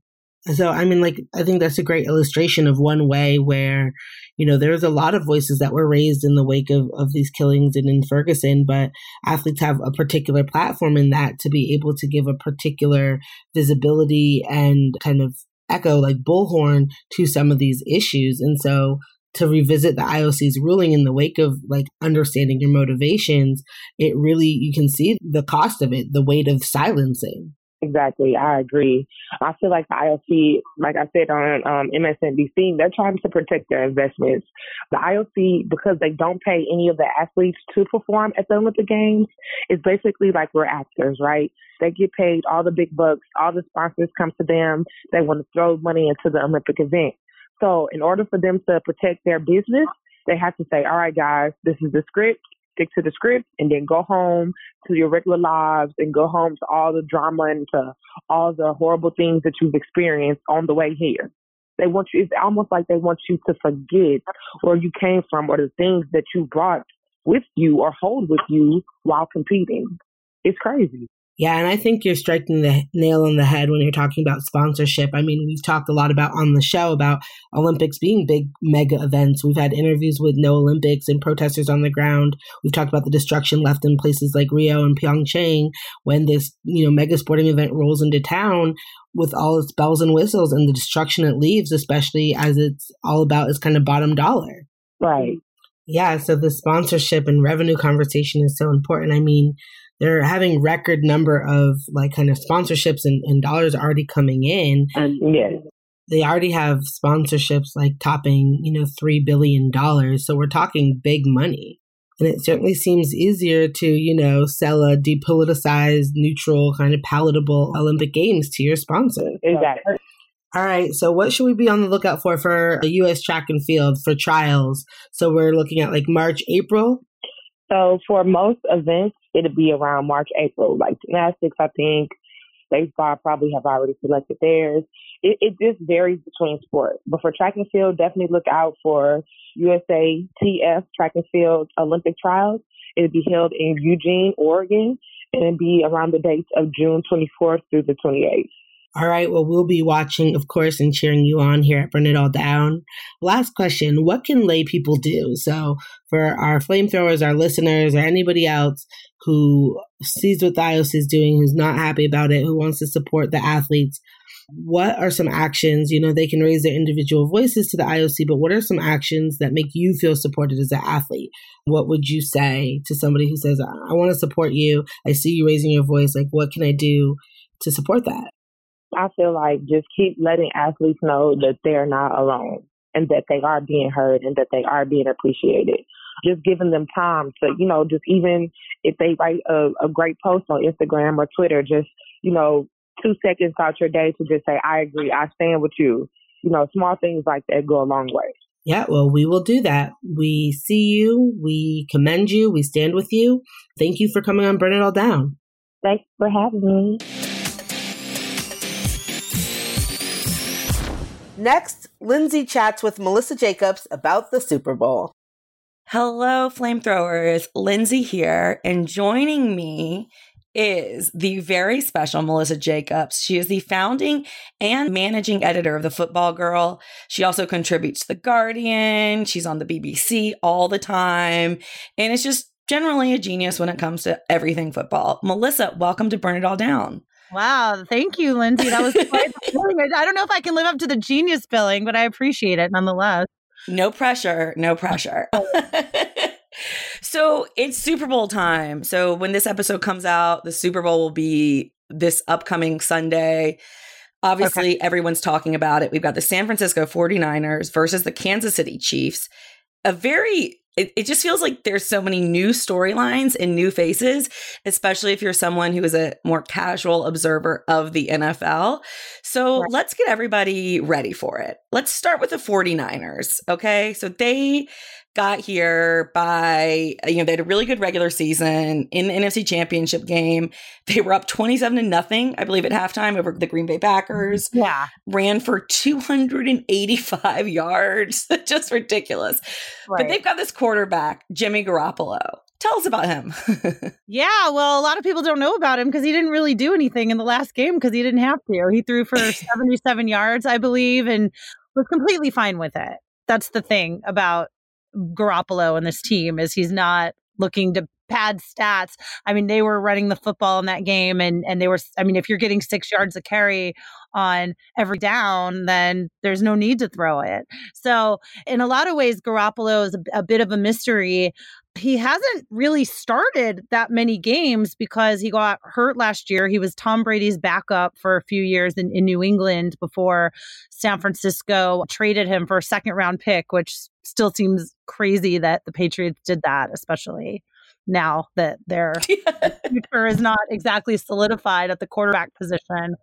So, I mean, like, I think that's a great illustration of one way where, you know, there's a lot of voices that were raised in the wake of, of these killings and in Ferguson, but athletes have a particular platform in that to be able to give a particular visibility and kind of echo like bullhorn to some of these issues. And so to revisit the IOC's ruling in the wake of like understanding your motivations, it really, you can see the cost of it, the weight of silencing. Exactly. I agree. I feel like the IOC, like I said on um, MSNBC, they're trying to protect their investments. The IOC, because they don't pay any of the athletes to perform at the Olympic Games, is basically like we're actors, right? They get paid all the big bucks, all the sponsors come to them. They want to throw money into the Olympic event. So, in order for them to protect their business, they have to say, all right, guys, this is the script stick to the script and then go home to your regular lives and go home to all the drama and to all the horrible things that you've experienced on the way here. They want you, it's almost like they want you to forget where you came from or the things that you brought with you or hold with you while competing. It's crazy. Yeah, and I think you're striking the nail on the head when you're talking about sponsorship. I mean, we've talked a lot about on the show about Olympics being big mega events. We've had interviews with No Olympics and protesters on the ground. We've talked about the destruction left in places like Rio and Pyeongchang when this, you know, mega sporting event rolls into town with all its bells and whistles and the destruction it leaves, especially as it's all about its kind of bottom dollar. Right. Yeah, so the sponsorship and revenue conversation is so important. I mean, they're having record number of like kind of sponsorships and, and dollars already coming in. And yeah. They already have sponsorships like topping, you know, three billion dollars. So we're talking big money. And it certainly seems easier to, you know, sell a depoliticized, neutral, kind of palatable Olympic Games to your sponsor. Exactly. All right. So, what should we be on the lookout for for a U.S. track and field for trials? So, we're looking at like March, April. So, for most events, it'll be around March, April. Like gymnastics, I think baseball probably have already selected theirs. It, it just varies between sports. But for track and field, definitely look out for USA TF track and field Olympic trials. It'll be held in Eugene, Oregon, and it'll be around the dates of June 24th through the 28th. All right. Well, we'll be watching, of course, and cheering you on here at Burn It All Down. Last question What can lay people do? So, for our flamethrowers, our listeners, or anybody else who sees what the IOC is doing, who's not happy about it, who wants to support the athletes, what are some actions? You know, they can raise their individual voices to the IOC, but what are some actions that make you feel supported as an athlete? What would you say to somebody who says, I want to support you? I see you raising your voice. Like, what can I do to support that? I feel like just keep letting athletes know that they're not alone and that they are being heard and that they are being appreciated. Just giving them time to, you know, just even if they write a, a great post on Instagram or Twitter, just, you know, two seconds out your day to just say, I agree, I stand with you. You know, small things like that go a long way. Yeah, well, we will do that. We see you. We commend you. We stand with you. Thank you for coming on Burn It All Down. Thanks for having me. Next, Lindsay chats with Melissa Jacobs about the Super Bowl. Hello, flamethrowers. Lindsay here, and joining me is the very special Melissa Jacobs. She is the founding and managing editor of the Football Girl. She also contributes to The Guardian. She's on the BBC all the time, and it's just generally a genius when it comes to everything football. Melissa, welcome to Burn It All Down. Wow. Thank you, Lindsay. That was quite *laughs* I don't know if I can live up to the genius billing, but I appreciate it nonetheless. No pressure. No pressure. *laughs* *laughs* so it's Super Bowl time. So when this episode comes out, the Super Bowl will be this upcoming Sunday. Obviously, okay. everyone's talking about it. We've got the San Francisco 49ers versus the Kansas City Chiefs. A very it, it just feels like there's so many new storylines and new faces, especially if you're someone who is a more casual observer of the NFL. So right. let's get everybody ready for it. Let's start with the 49ers. Okay. So they got here by uh, you know they had a really good regular season in the NFC Championship game. They were up 27 to nothing, I believe at halftime over the Green Bay Packers. Mm-hmm. Yeah. Ran for 285 *laughs* yards. *laughs* Just ridiculous. Right. But they've got this quarterback, Jimmy Garoppolo. Tell us about him. *laughs* yeah, well, a lot of people don't know about him because he didn't really do anything in the last game because he didn't have to. He threw for 77 yards, I believe, and was completely fine with it. That's the thing about Garoppolo and this team is he's not looking to pad stats. I mean, they were running the football in that game and and they were I mean, if you're getting 6 yards a carry on every down, then there's no need to throw it. So, in a lot of ways Garoppolo is a, a bit of a mystery he hasn't really started that many games because he got hurt last year. He was Tom Brady's backup for a few years in, in New England before San Francisco traded him for a second round pick, which still seems crazy that the Patriots did that, especially now that their *laughs* future is not exactly solidified at the quarterback position.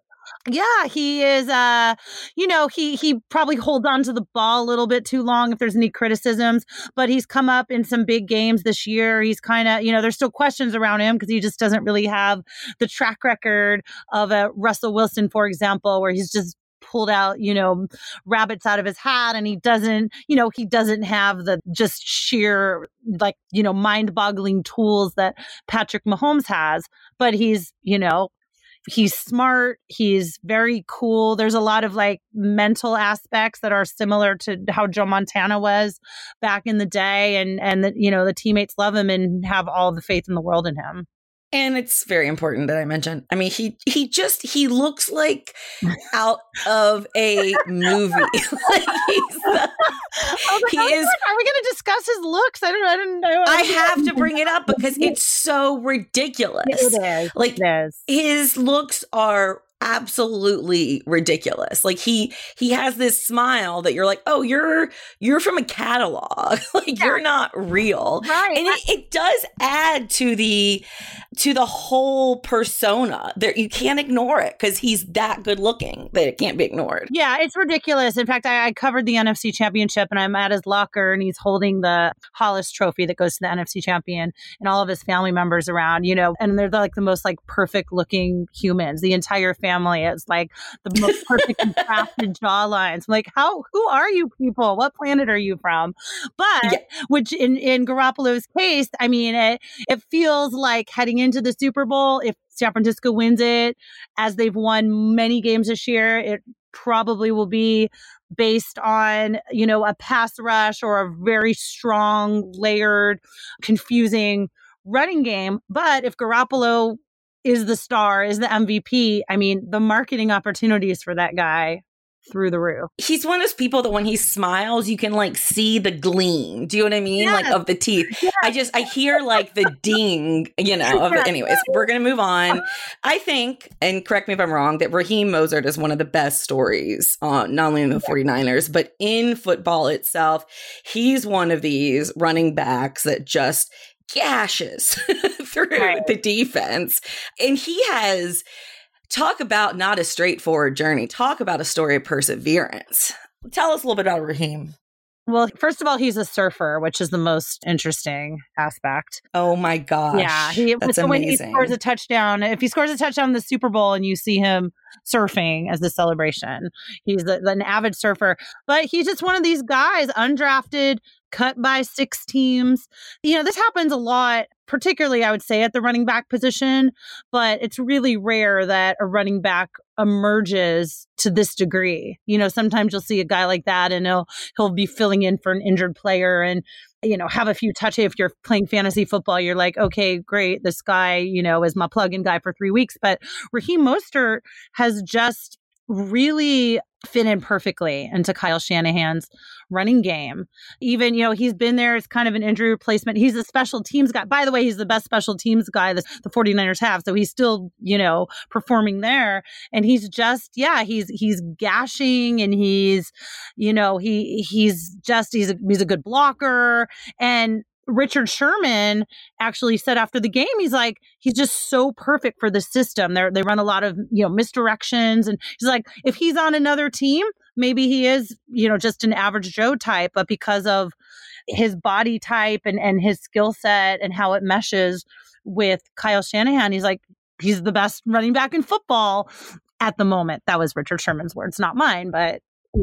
Yeah, he is uh you know, he he probably holds on to the ball a little bit too long if there's any criticisms, but he's come up in some big games this year. He's kind of, you know, there's still questions around him because he just doesn't really have the track record of a Russell Wilson for example where he's just pulled out, you know, rabbits out of his hat and he doesn't, you know, he doesn't have the just sheer like, you know, mind-boggling tools that Patrick Mahomes has, but he's, you know, he's smart he's very cool. There's a lot of like mental aspects that are similar to how joe montana was back in the day and and the, you know the teammates love him and have all the faith in the world in him and it's very important that I mention. I mean, he he just he looks like out of a movie. *laughs* like he's *laughs* the, he is. Are we going to discuss his looks? I don't. I don't know. I have to bring it up because it's so ridiculous. It is. Like it is. his looks are absolutely ridiculous. Like he he has this smile that you're like, oh, you're you're from a catalog. *laughs* like yeah. you're not real. Right. And it, it, does add to the to the whole persona. There you can't ignore it because he's that good looking that it can't be ignored. Yeah, it's ridiculous. In fact, I, I covered the NFC championship and I'm at his locker and he's holding the Halas trophy that goes to the NFC champion and all of his family members around, you know, and they're like the most like perfect looking humans. The entire family is like the most *laughs* perfect crafted jawlines. I'm like, how? Who are you people? What planet are you from? But yeah. which in in Garoppolo's case, I mean, it it feels like heading into the Super Bowl, if San Francisco wins it, as they've won many games this year, it probably will be based on, you know, a pass rush or a very strong, layered, confusing running game. But if Garoppolo is the star, is the MVP, I mean, the marketing opportunities for that guy through the roof. He's one of those people that when he smiles, you can like see the gleam. Do you know what I mean? Yes. Like of the teeth. Yes. I just I hear like the ding, you know, of it. Anyways, we're gonna move on. I think, and correct me if I'm wrong, that Raheem Mostert is one of the best stories on not only in the 49ers, but in football itself. He's one of these running backs that just gashes *laughs* through right. the defense. And he has talk about not a straightforward journey. Talk about a story of perseverance. Tell us a little bit about Raheem. Well, first of all, he's a surfer, which is the most interesting aspect. Oh my gosh. Yeah. He, That's so amazing. when he scores a touchdown, if he scores a touchdown in the Super Bowl and you see him surfing as the celebration, he's a, an avid surfer. But he's just one of these guys, undrafted, cut by six teams. You know, this happens a lot, particularly, I would say, at the running back position, but it's really rare that a running back emerges to this degree. You know, sometimes you'll see a guy like that and he'll he'll be filling in for an injured player and you know, have a few touches. If you're playing fantasy football, you're like, okay, great. This guy, you know, is my plug-in guy for three weeks. But Raheem Mostert has just really fit in perfectly into Kyle Shanahan's running game. Even, you know, he's been there as kind of an injury replacement. He's a special teams guy. By the way, he's the best special teams guy the, the 49ers have. So he's still, you know, performing there. And he's just, yeah, he's he's gashing and he's, you know, he he's just he's a, he's a good blocker. And Richard Sherman actually said after the game, he's like, he's just so perfect for the system. They they run a lot of you know misdirections, and he's like, if he's on another team, maybe he is you know just an average Joe type, but because of his body type and and his skill set and how it meshes with Kyle Shanahan, he's like, he's the best running back in football at the moment. That was Richard Sherman's words, not mine, but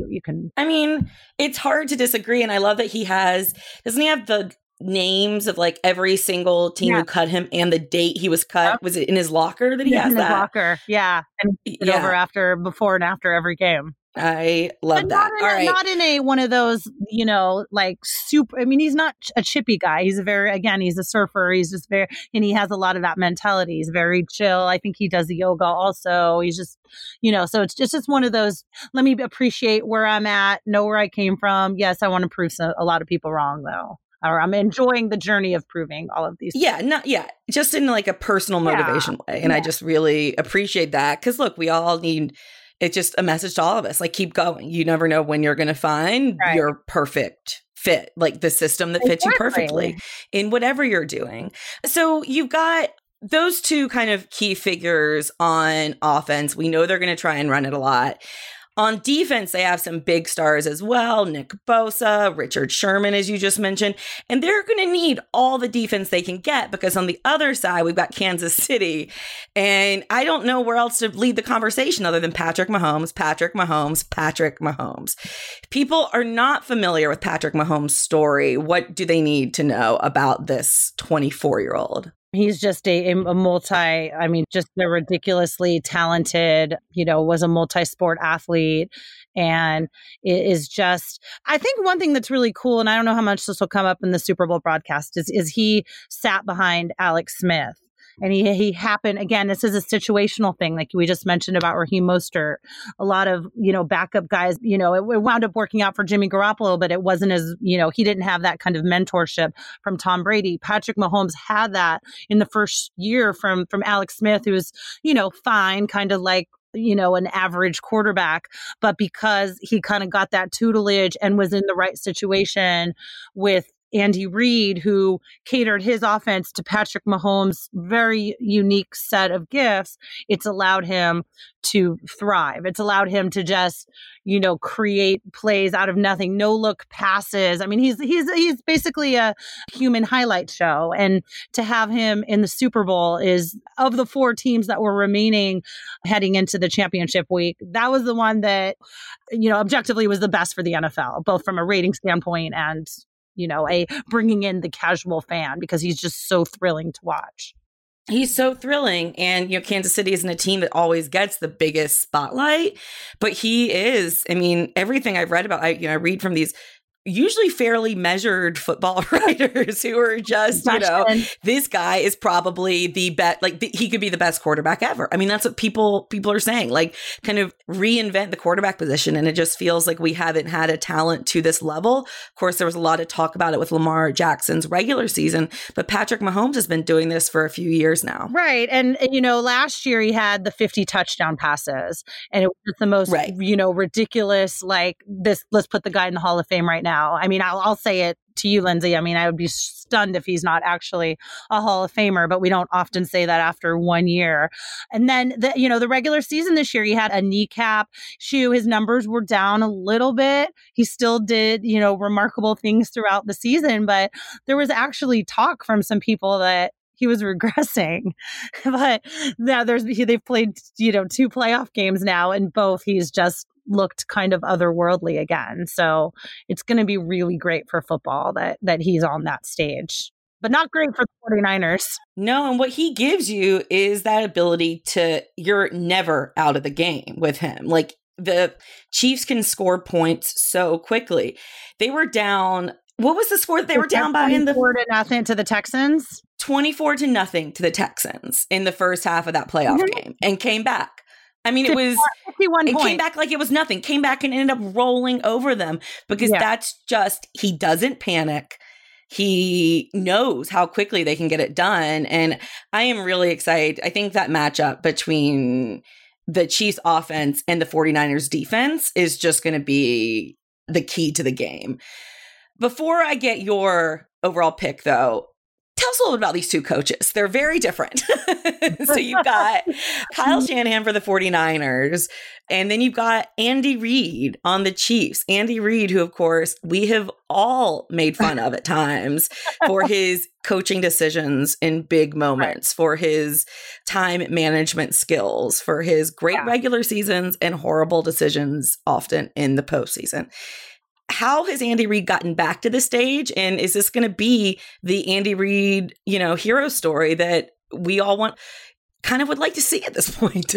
you can i mean it's hard to disagree and i love that he has doesn't he have the names of like every single team yeah. who cut him and the date he was cut. Yep. Was it in his locker that he yeah, has in that? locker, yeah, and yeah. over after, before, and after every game. I love but that. Not in, All right. not in a one of those, you know, like super. I mean, he's not a chippy guy. He's a very again, he's a surfer. He's just very, and he has a lot of that mentality. He's very chill. I think he does the yoga also. He's just, you know, so it's just it's one of those. Let me appreciate where I'm at, know where I came from. Yes, I want to prove a lot of people wrong though or I'm enjoying the journey of proving all of these. Yeah, not yeah, just in like a personal motivation yeah. way, and yeah. I just really appreciate that because look, we all need. It's just a message to all of us. Like, keep going. You never know when you're going to find right. your perfect fit, like the system that fits exactly. you perfectly in whatever you're doing. So you've got those two kind of key figures on offense. We know they're going to try and run it a lot. On defense, they have some big stars as well Nick Bosa, Richard Sherman, as you just mentioned. And they're going to need all the defense they can get because on the other side, we've got Kansas City. And I don't know where else to lead the conversation other than Patrick Mahomes, Patrick Mahomes, Patrick Mahomes. People are not familiar with Patrick Mahomes' story. What do they need to know about this 24 year old? He's just a, a multi, I mean, just a ridiculously talented, you know, was a multi sport athlete and is just, I think one thing that's really cool, and I don't know how much this will come up in the Super Bowl broadcast, is, is he sat behind Alex Smith and he he happened again. This is a situational thing, like we just mentioned about Raheem Mostert. A lot of you know backup guys, you know, it, it, wound up working out for Jimmy Garoppolo, but it wasn't as you know he didn't have that kind of mentorship from Tom Brady. Patrick Mahomes had that in the first year from from Alex Smith, who was you know fine, kind of like you know, an average quarterback, but because he kind of got that tutelage and was in the right situation with Andy Reid, who catered his offense to Patrick Mahomes' very unique set of gifts, it's allowed him to thrive. It's allowed him to just, you know, create plays out of nothing, no look passes. I mean, he's he's he's basically a human highlight show. And to have him in the Super Bowl is of the four teams that were remaining heading into the championship week, that was the one that, you know, objectively was the best for the NFL, both from a rating standpoint and you know, a bringing in the casual fan because he's just so thrilling to watch. He's so thrilling. And, you know, Kansas City isn't a team that always gets the biggest spotlight, but he is. I mean, everything I've read about, I, you know, I read from these usually fairly measured football *laughs* writers who are just, you know, this guy is probably the best, like the, he could be the best quarterback ever. I mean, that's what people, people are saying, like kind of reinvent the quarterback position. And it just feels like we haven't had a talent to this level. Of course, there was a lot of talk about it with Lamar Jackson's regular season, but Patrick Mahomes has been doing this for a few years now. Right. And, you know, last year he had the 50 touchdown passes and it was the most, right. you know, ridiculous, like this, let's put the guy in the Hall of Fame right now now. I mean, I'll, I'll say it to you, Lindsay. I mean, I would be stunned if he's not actually a Hall of Famer, but we don't often say that after one year. And then the you know the regular season this year, he had a kneecap shoe. His numbers were down a little bit. He still did you know remarkable things throughout the season, but there was actually talk from some people that he was *laughs* regressing. but now there's they've played you know two playoff games now, and both he's just looked kind of otherworldly again. So it's going to be really great for football that that he's on that stage. But not great for the 49ers. No, and what he gives you is that ability to you're never out of the game with him. Like the Chiefs can score points so quickly. They were down what was the score that they were down by in the four to nothing to the Texans? 24 to nothing to the Texans in the first half of that playoff mm-hmm. game and came back. I mean, it was 51 it came back like it was nothing. Came back and ended up rolling over them because yeah. that's just he doesn't panic. He knows how quickly they can get it done. And I am really excited. I think that matchup between the Chiefs offense and the 49ers defense is just going to be the key to the game. Before I get your overall pick, though, tell us a little bit about these two coaches. They're very different. *laughs* so you've got *laughs* Kyle Shanahan for the 49ers, and then you've got Andy Reid on the Chiefs. Andy Reid, who, of course, we have all made fun of at times for *laughs* his coaching decisions in big moments, for his time management skills, for his great yeah. regular seasons and horrible decisions often in the postseason how has Andy Reid gotten back to the stage? And is this going to be the Andy Reid, you know, hero story that we all want? kind of would like to see at this *laughs* point.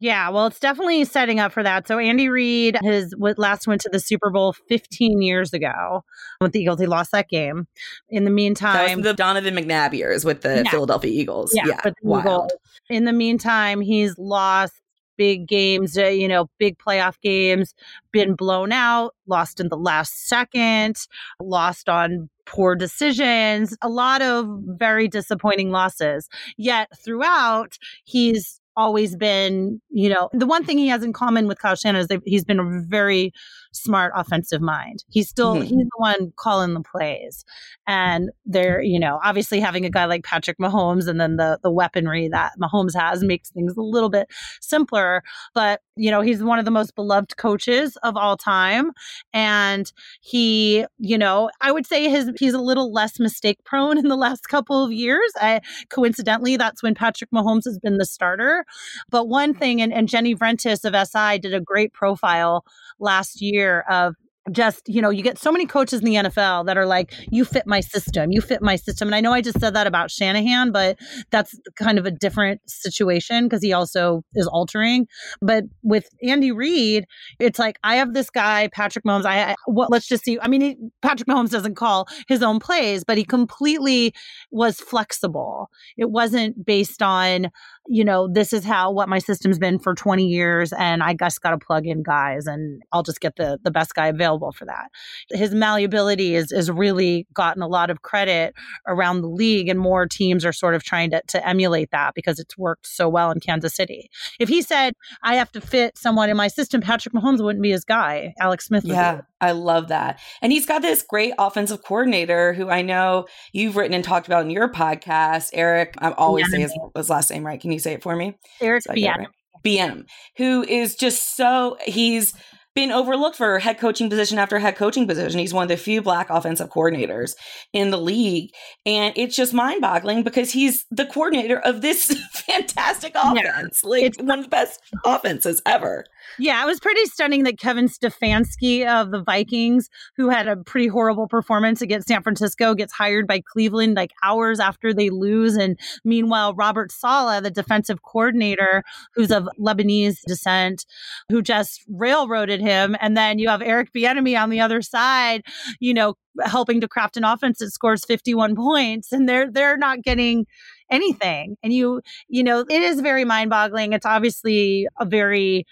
yeah, well, it's definitely setting up for that. So Andy Reid his last went to the Super Bowl 15 years ago with the Eagles. He lost that game. In the meantime, the Donovan McNabb years with the yeah. Philadelphia Eagles. Yeah, yeah. Eagles. In the meantime, he's lost big games, uh, you know, big playoff games, been blown out, lost in the last second, lost on poor decisions, a lot of very disappointing losses. Yet throughout, he's always been, you know, the one thing he has in common with Kyle Shanahan is that he's been a very smart offensive mind. He's still mm-hmm. he's the one calling the plays. And they're, you know, obviously having a guy like Patrick Mahomes and then the the weaponry that Mahomes has makes things a little bit simpler, but you know, he's one of the most beloved coaches of all time and he, you know, I would say his he's a little less mistake prone *laughs* in the last couple of years. I coincidentally that's when Patrick Mahomes has been the starter. But one thing and, and Jenny Vrentas of SI did a great profile last year of just you know you get so many coaches in the NFL that are like you fit my system. You fit my system. And I know I just said that about Shanahan but that's kind of a different situation because he also is altering. But with Andy Reid it's like I have this guy Patrick Mahomes. I, I what let's just see. I mean he, Patrick Mahomes doesn't call his own plays but he completely was flexible. It wasn't based on you know, this is how what my system's been for 20 years and I just got to plug in guys and I'll just get the the best guy available for that. His malleability is is really gotten a lot of credit around the league and more teams are sort of trying to to emulate that because it's worked so well in Kansas City. If he said I have to fit someone in my system, Patrick Mahomes wouldn't be his guy. Alex Smith Yeah, I love that. And he's got this great offensive coordinator who I know you've written and talked about in your podcast, Eric. I always yeah. say his, his last name right. Can you say it for me? Eric Bieniemy. Bieniemy, who is just so he's been overlooked for head coaching position after head coaching position. He's one of the few black offensive coordinators in the league. And it's just mind boggling because he's the coordinator of this *laughs* fantastic offense. Yeah. Like it's one of the best offenses ever. Yeah, it was pretty stunning that Kevin Stefanski of the Vikings, who had a pretty horrible performance against San Francisco, gets hired by Cleveland like hours after they lose. And meanwhile, Robert Saleh, the defensive coordinator, who's of Lebanese descent, who just railroaded him. And then you have Eric Bieniemy on the other side, you know, helping to craft an offense that scores 51 points and they're they're not getting anything and you you know it is very mind-boggling it's obviously a very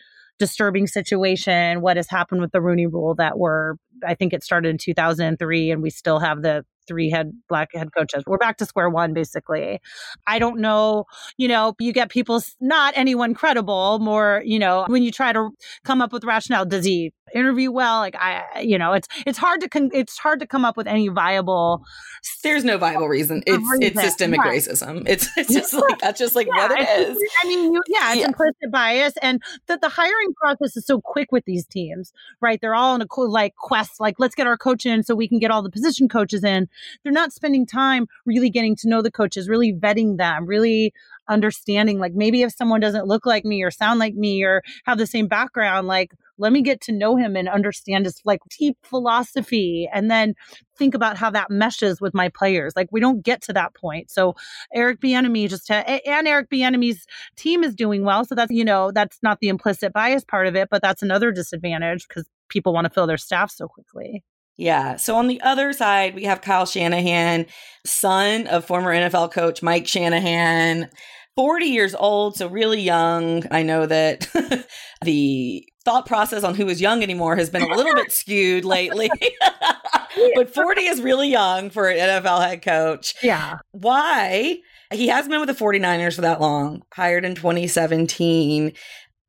disturbing situation what has happened with the rooney rule that we're i think it started in 2003 and we still have the three head black head coaches. We're back to square one, basically. I don't know, you know, you get people, not anyone credible, more, you know, when you try to come up with rationale, does he interview well? Like, I, you know, it's, it's hard to, con- it's hard to come up with any viable. There's no viable reason. It's, reason. it's systemic right. racism. It's, it's just like, that's just like yeah, what it is. I mean, you, yeah, it's yeah. implicit bias. And that the hiring process is so quick with these teams, right? They're all in a cool, like quest, like, let's get our coach in so we can get all the position coaches in they're not spending time really getting to know the coaches, really vetting them, really understanding like maybe if someone doesn't look like me or sound like me or have the same background like let me get to know him and understand his like deep philosophy and then think about how that meshes with my players like we don't get to that point so eric bieniemy just and eric bieniemy's team is doing well so that's you know that's not the implicit bias part of it but that's another disadvantage because people want to fill their staff so quickly yeah. So on the other side, we have Kyle Shanahan, son of former NFL coach Mike Shanahan, 40 years old, so really young. I know that *laughs* the thought process on who is young anymore has been a little bit *laughs* skewed lately. *laughs* but 40 is really young for an NFL head coach. Yeah. Why? He hasn't been with the 49ers for that long, hired in 2017.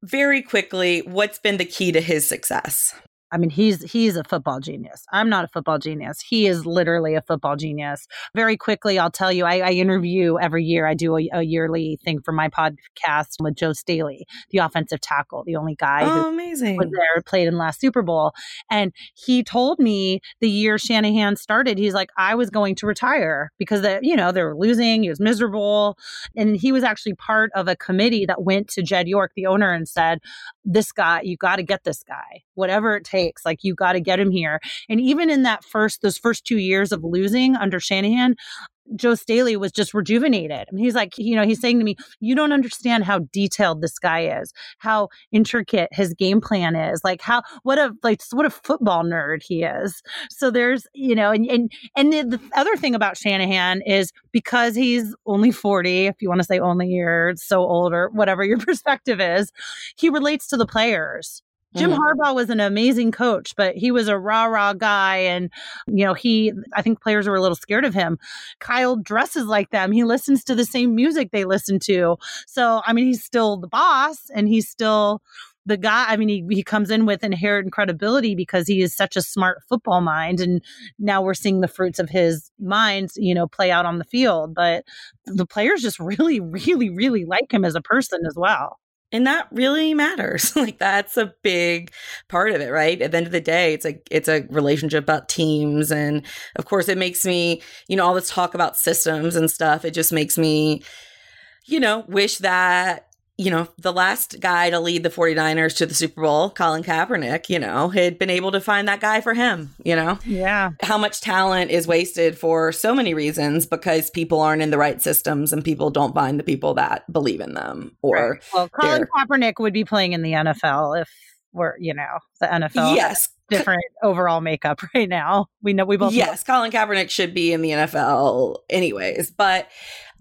Very quickly, what's been the key to his success? I mean, he's he's a football genius. I'm not a football genius. He is literally a football genius. Very quickly, I'll tell you, I, I interview every year. I do a, a, yearly thing for my podcast with Joe Staley, the offensive tackle, the only guy oh, who amazing. was there, played in last Super Bowl. And he told me the year Shanahan started, he's like, I was going to retire because the, you know, they were losing. He was miserable. And he was actually part of a committee that went to Jed York, the owner, and said, This guy, you got to get this guy, whatever it takes Like you got to get him here. And even in that first, those first two years of losing under Shanahan, Joe Staley was just rejuvenated. I mean, he's like, you know, he's saying to me, you don't understand how detailed this guy is, how intricate his game plan is, like how what a like what a football nerd he is. So there's, you know, and and and the, the other thing about Shanahan is because he's only 40, if you want to say only you're so old or whatever your *laughs* perspective is, he relates to the players. Jim mm-hmm. Harbaugh was an amazing coach, but he was a rah rah guy. And, you know, he, I think players were a little scared of him. Kyle dresses like them. He listens to the same music they listen to. So, I mean, he's still the boss and he's still the guy. I mean, he, he comes in with inherent credibility because he is such a smart football mind. And now we're seeing the fruits of his mind, you know, play out on the field. But the players just *laughs* really, really, really like him as a person as well. And that really matters. *laughs* like that's a big part of it, right? At the end of the day, it's a it's a relationship about teams and of course it makes me, you know, all this talk about systems and stuff, it just makes me you know, wish that you know, the last guy to lead the 49ers to the Super Bowl, Colin Kaepernick, you know, had been able to find that guy for him, you know? Yeah. How much talent is wasted for so many reasons because people aren't in the right systems and people don't find the people that believe in them or. Right. Well, Colin Kaepernick would be playing in the NFL if we're, you know, the NFL. Yes. Different overall makeup *laughs* right now. We know we both. Yes, know. Colin Kaepernick should be in the NFL anyways. But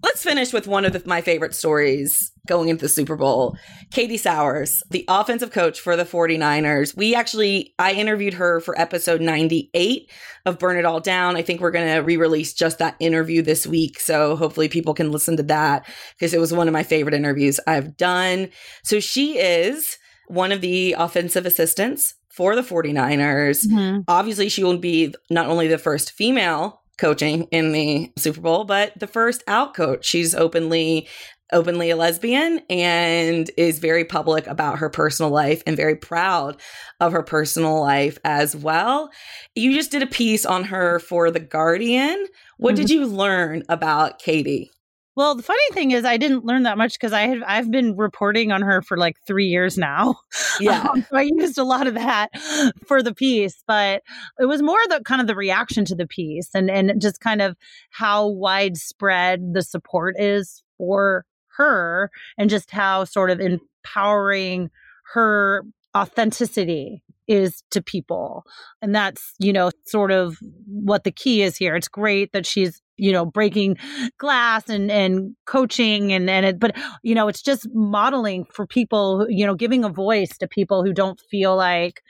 Let's finish with one of the, my favorite stories going into the Super Bowl. Katie Sowers, the offensive coach for the 49ers. We actually, I interviewed her for episode 98 of Burn It All Down. I think we're going to re release just that interview this week. So hopefully people can listen to that because it was one of my favorite interviews I've done. So she is one of the offensive assistants for the 49ers. Mm-hmm. Obviously, she will be not only the first female coaching in the Super Bowl, but the first out coach. She's openly openly a lesbian and is very public about her personal life and very proud of her personal life as well. You just did a piece on her for The Guardian. What mm-hmm. did you learn about Katie? Well, the funny thing is, I didn't learn that much because I have I've been reporting on her for like three years now. *laughs* Yeah, um, so I used a lot of that for the piece, but it was more the kind of the reaction to the piece and and just kind of how widespread the support is for her, and just how sort of empowering her authenticity is to people. And that's, you know, sort of what the key is here. It's great that she's, you know, breaking glass and and coaching and and it, but you know, it's just modeling for people, you know, giving a voice to people who don't feel like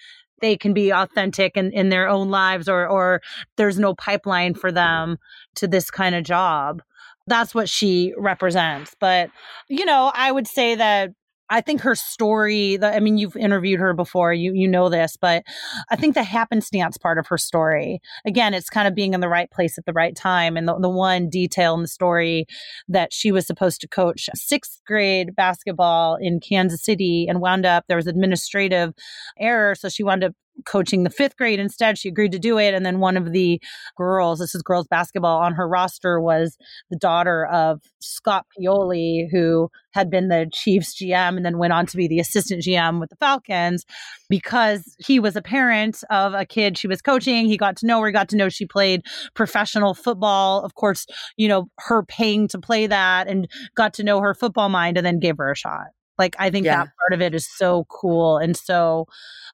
they can be authentic in, in their own lives or or there's no pipeline for them to this kind of job that's what she represents. But, you know, I would say that I think her story, the, I mean, you've interviewed her before, you you know this, but I think the happenstance part of her story, again, it's kind of being in the right place at the right time. And the, the one detail in the story that she was supposed to coach sixth grade basketball in Kansas City and wound up, there was administrative error. So she wound up coaching the fifth grade instead. She agreed to do it. And then one of the girls, this is girls basketball, on her roster was the daughter of Scott Pioli, who had been the Chiefs GM and then went on to be the assistant GM with the Falcons because he was a parent of a kid she was coaching. He got to know her, he got to know she played professional football. Of course, you know, her paying to play that and got to know her football mind and then gave her a shot. Like I think yeah. that part of it is so cool and so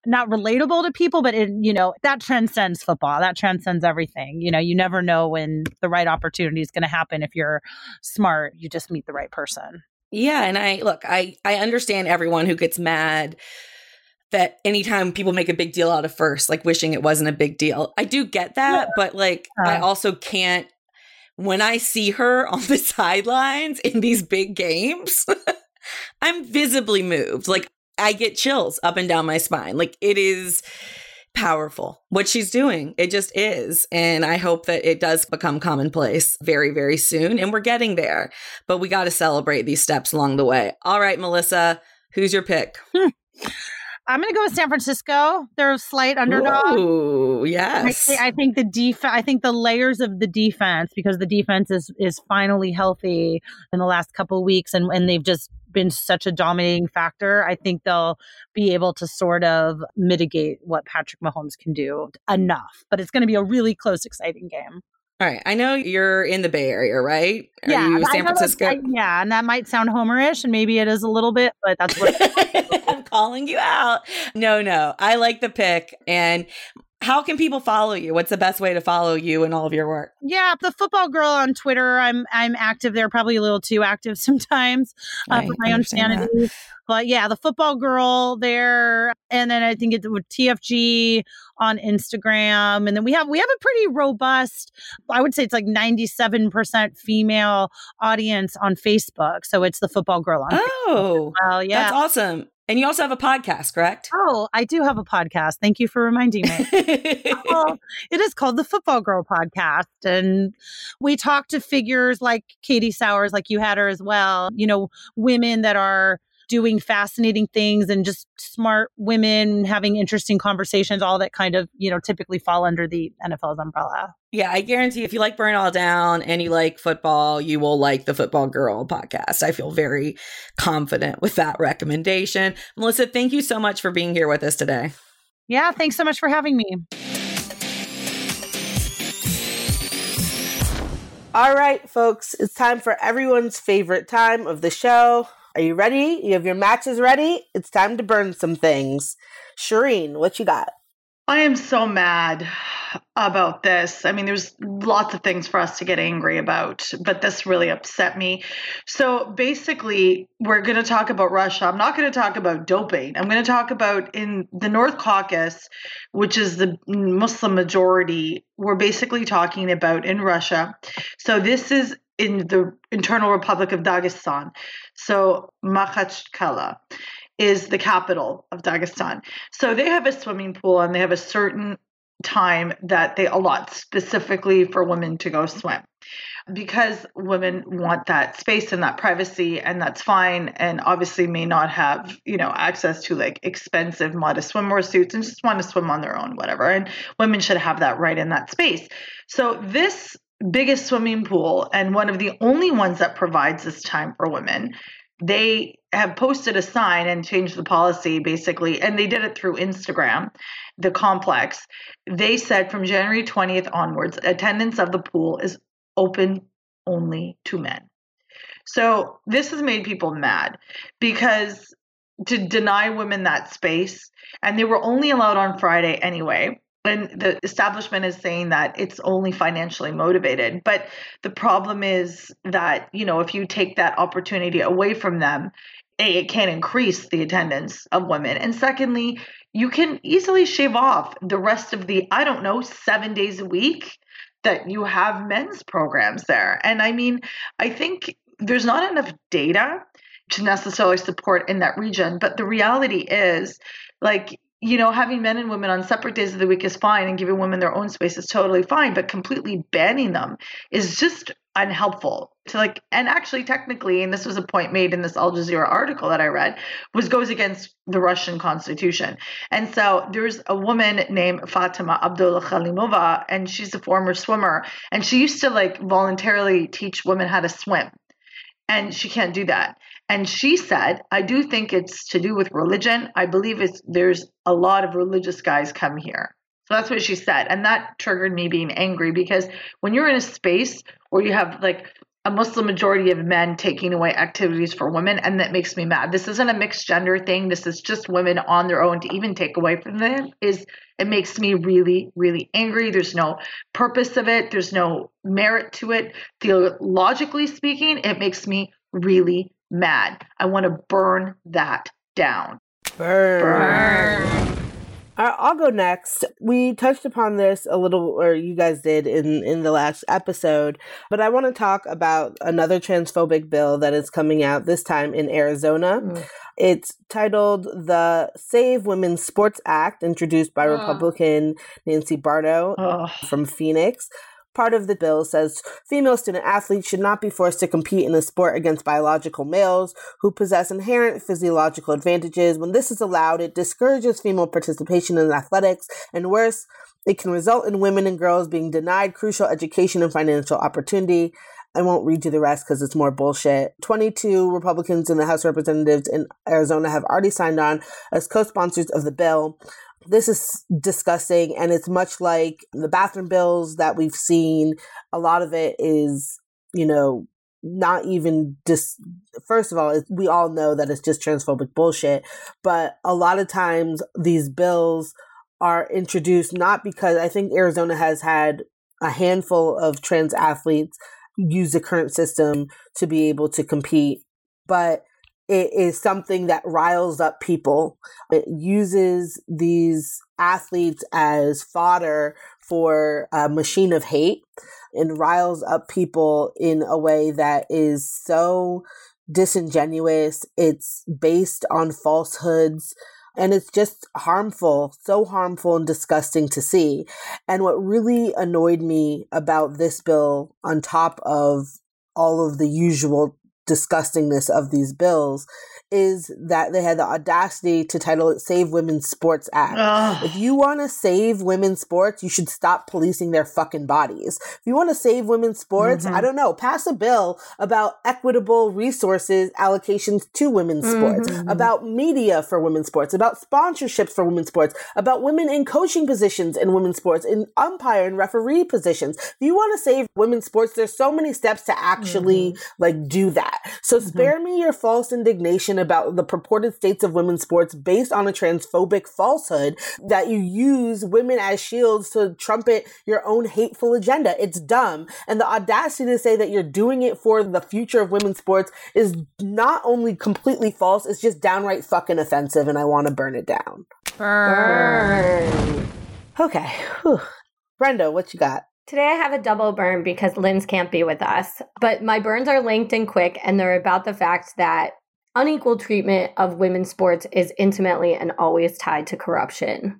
not relatable to people, but it, you know, that transcends football. That transcends everything. You know, you never know when the right opportunity is going to happen if you're smart. You just meet the right person. Yeah, and I look, I I understand everyone who gets mad that anytime people make a big deal out of first, like wishing it wasn't a big deal. I do get that, yeah. but like I also can't when I see her *laughs* on the sidelines in these big games, *laughs* I'm visibly moved. Like I get chills up and down my spine. Like it is powerful what she's doing. It just is. And I hope that it does become commonplace very, very soon. And we're getting there. But we got to celebrate these steps along the way. All right, Melissa, who's your pick? Hmm. I'm going to go with San Francisco. They're a slight underdog. Ooh, yes. I, I think the def- I think the layers of the defense because the defense is is finally healthy in the last couple weeks, and and they've just been such a dominating factor. I think they'll be able to sort of mitigate what Patrick Mahomes can do enough. But it's going to be a really close, exciting game. All right. I know you're in the Bay Area, right? Are yeah. San Francisco? Yeah. And that might sound homerish, and maybe it is a little bit, but that's what *laughs* I'm calling you out. No, no. I like the pick. And how can people follow you? What's the best way to follow you and all of your work? Yeah, the football girl on Twitter. I'm I'm active there, probably a little too active *laughs* sometimes uh, for my own sanity. That. But yeah, the football girl there, and then I think it with TFG on Instagram, and then we have we have a pretty robust. I would say it's like ninety seven percent female audience on Facebook. So it's the football girl on. Oh, well, yeah, that's awesome. And you also have a podcast, correct? Oh, I do have a podcast. Thank you for reminding me. *laughs* well, it is called the Football Girl Podcast. And we talk to figures like Katie Sowers, like you had her as well, you know, women that are doing fascinating things and just smart women having interesting conversations, all that kind of, you know, typically fall under the NFL's umbrella. Yeah, I guarantee if you like Burn All Down and you like football, you will like the Football Girl podcast. I feel very confident with that recommendation. Melissa, thank you so much for being here with us today. Yeah, thanks so much for having me. All right, folks, it's time for everyone's favorite time of the show are you ready? You have your matches ready? It's time to burn some things. Shireen, what you got? I am so mad about this. I mean, there's lots of things for us to get angry about, but this really upset me. So basically, we're going to talk about Russia. I'm not going to talk about doping. I'm going to talk about in the North Caucasus, which is the Muslim majority, we're basically talking about in Russia. So this is in the internal Republic of Dagestan. So Makhachkala is the capital of Dagestan. So they have a swimming pool and they have a certain time that they allot specifically for women to go swim. Because women want that space and that privacy and that's fine and obviously may not have you know access to like expensive modest swimwear suits and just want to swim on their own whatever. And women should have that right in that space. So this biggest swimming pool and one of the only ones that provides this time for women they have posted a sign and changed the policy basically and they did it through instagram the complex they said from january 20th onwards attendance of the pool is open only to men. So this has made people mad because to deny women that space, and they were only allowed on Friday anyway. And the establishment is saying that it's only financially motivated. But the problem is that, you know, if you take that opportunity away from them, A, it can increase the attendance of women. And secondly, you can easily shave off the rest of the, I don't know, seven days a week that you have men's programs there. And I mean, I think there's not enough data to necessarily support in that region, but the reality is like you know, having men and women on separate days of the week is fine and giving women their own space is totally fine, but completely banning them is just unhelpful to like and actually technically and this was a point made in this Al Jazeera article that I read was goes against the Russian constitution. And so there's a woman named Fatima Abdullah Khalimova and she's a former swimmer and she used to like voluntarily teach women how to swim. And she can't do that. And she said, I do think it's to do with religion. I believe it's there's a lot of religious guys come here. So that's what she said. And that triggered me being angry because when you're in a space where you have like a Muslim majority of men taking away activities for women, and that makes me mad. This isn't a mixed gender thing. This is just women on their own to even take away from them. Is it makes me really, really angry. There's no purpose of it. There's no merit to it. Theologically speaking, it makes me really mad. I want to burn that down. Burn. burn. I'll go next. We touched upon this a little, or you guys did in, in the last episode, but I want to talk about another transphobic bill that is coming out this time in Arizona. Mm. It's titled the Save Women's Sports Act, introduced by Republican Nancy Barto from Phoenix. Part of the bill says female student athletes should not be forced to compete in a sport against biological males who possess inherent physiological advantages. When this is allowed, it discourages female participation in athletics, and worse, it can result in women and girls being denied crucial education and financial opportunity. I won't read you the rest because it's more bullshit. 22 Republicans in the House of Representatives in Arizona have already signed on as co sponsors of the bill this is disgusting and it's much like the bathroom bills that we've seen. A lot of it is you know not even just first of all we all know that it's just transphobic bullshit but a lot of times these bills are introduced not because i think arizona has had a handful of trans athletes use the current system to be able to compete but it is something that riles up people. It uses these athletes as fodder for a machine of hate and riles up people in a way that is so disingenuous. It's based on falsehoods and it's just harmful, so harmful and disgusting to see. And what really annoyed me about this bill, on top of all of the usual disgustingness of these bills is that they had the audacity to title it Save Women's Sports Act. Ugh. If you want to save women's sports, you should stop policing their fucking bodies. If you want to save women's sports, mm-hmm. I don't know, pass a bill about equitable resources allocations to women's mm-hmm. sports, about media for women's sports, about sponsorships for women's sports, about women in coaching positions in women's sports, in umpire and referee positions. If you want to save women's sports, there's so many steps to actually mm-hmm. like do that. So mm-hmm. spare me your false indignation about the purported states of women's sports based on a transphobic falsehood that you use women as shields to trumpet your own hateful agenda. It's dumb. And the audacity to say that you're doing it for the future of women's sports is not only completely false, it's just downright fucking offensive, and I want to burn it down. Burn. burn. Okay. Whew. Brenda, what you got? Today I have a double burn because Linz can't be with us. But my burns are linked and quick, and they're about the fact that unequal treatment of women's sports is intimately and always tied to corruption.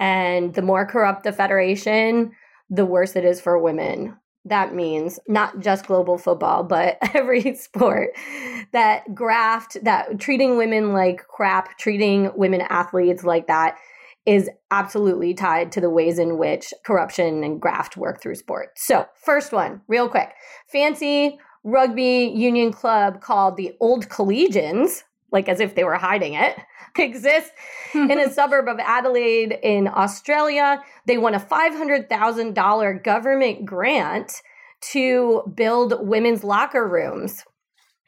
And the more corrupt the federation, the worse it is for women. That means not just global football, but *laughs* every sport that graft, that treating women like crap, treating women athletes like that is absolutely tied to the ways in which corruption and graft work through sport. So, first one, real quick fancy rugby union club called the Old Collegians, like as if they were hiding it, *laughs* exists in a *laughs* suburb of Adelaide in Australia. They won a $500,000 government grant to build women's locker rooms.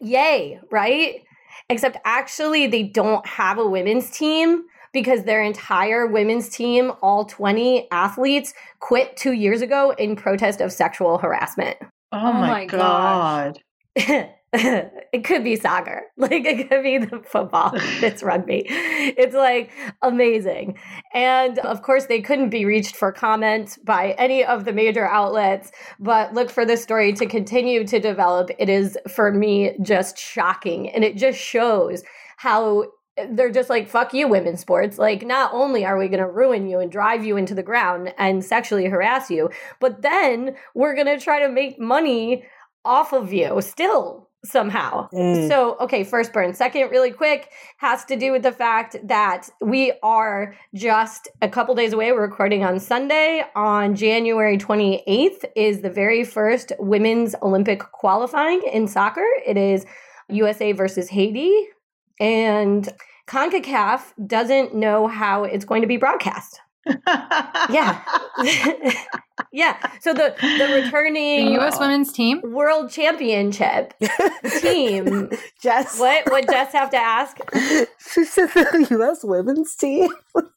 Yay, right? Except actually, they don't have a women's team because their entire women's team, all 20 athletes, quit two years ago in protest of sexual harassment. Oh, oh my, my god. *laughs* it could be soccer. *laughs* Like it could be the football. *laughs* it's rugby. It's like amazing. And of course, they couldn't be reached for comment by any of the major outlets, but look for this story to continue to develop. It is, for me, just shocking. And it just shows how they're just like fuck you women's sports like not only are we going to ruin you and drive you into the ground and sexually harass you but then we're going to try to make money off of you still somehow. Mm. So, okay, first burn. Second, really quick, has to do with the fact that we are just a couple days away. We're recording on Sunday. On January 28th is the very first women's Olympic qualifying in soccer. It is USA versus Haiti. And CONCACAF doesn't know how it's going to be broadcast. yeah. *laughs* yeah. So the the returning the US women's team world championship team. *laughs* Jess. What would Jess have to ask? She said the US women's team.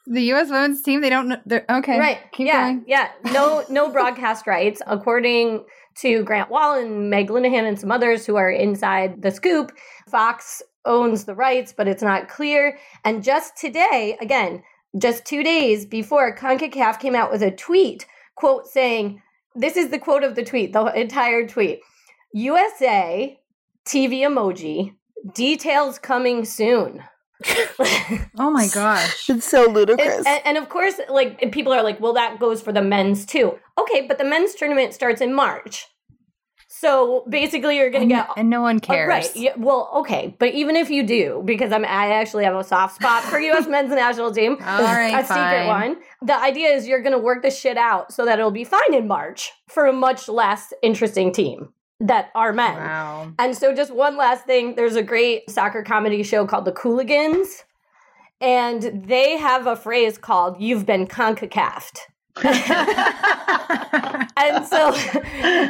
the US women's team, they don't know they're okay. Right. Keep yeah. Going. Yeah. No no *laughs* broadcast rights according to Grant Wahl and Meg Linehan and some others who are inside the scoop. Fox owns the rights, but it's not clear. And just today, again, just two days before CONCACAF came out with a tweet, quote, saying, this is the quote of the tweet, the entire tweet USA TV emoji, details coming soon. *laughs* oh my gosh. It's so ludicrous. And, and, of course, like people are like, well, that goes for the men's too. Okay, but the men's tournament starts in March. So basically, you're going to get, and no one cares, uh, right? Yeah, well, okay, but even if you do, because I'm, I actually have a soft spot for U.S. *laughs* men's national team. All right, a fine. secret one. The idea is you're going to work the shit out so that it'll be fine in March for a much less interesting team that are men. Wow. And so, just one last thing: there's a great soccer comedy show called The Cooligans, and they have a phrase called "You've been concacafed." *laughs* and so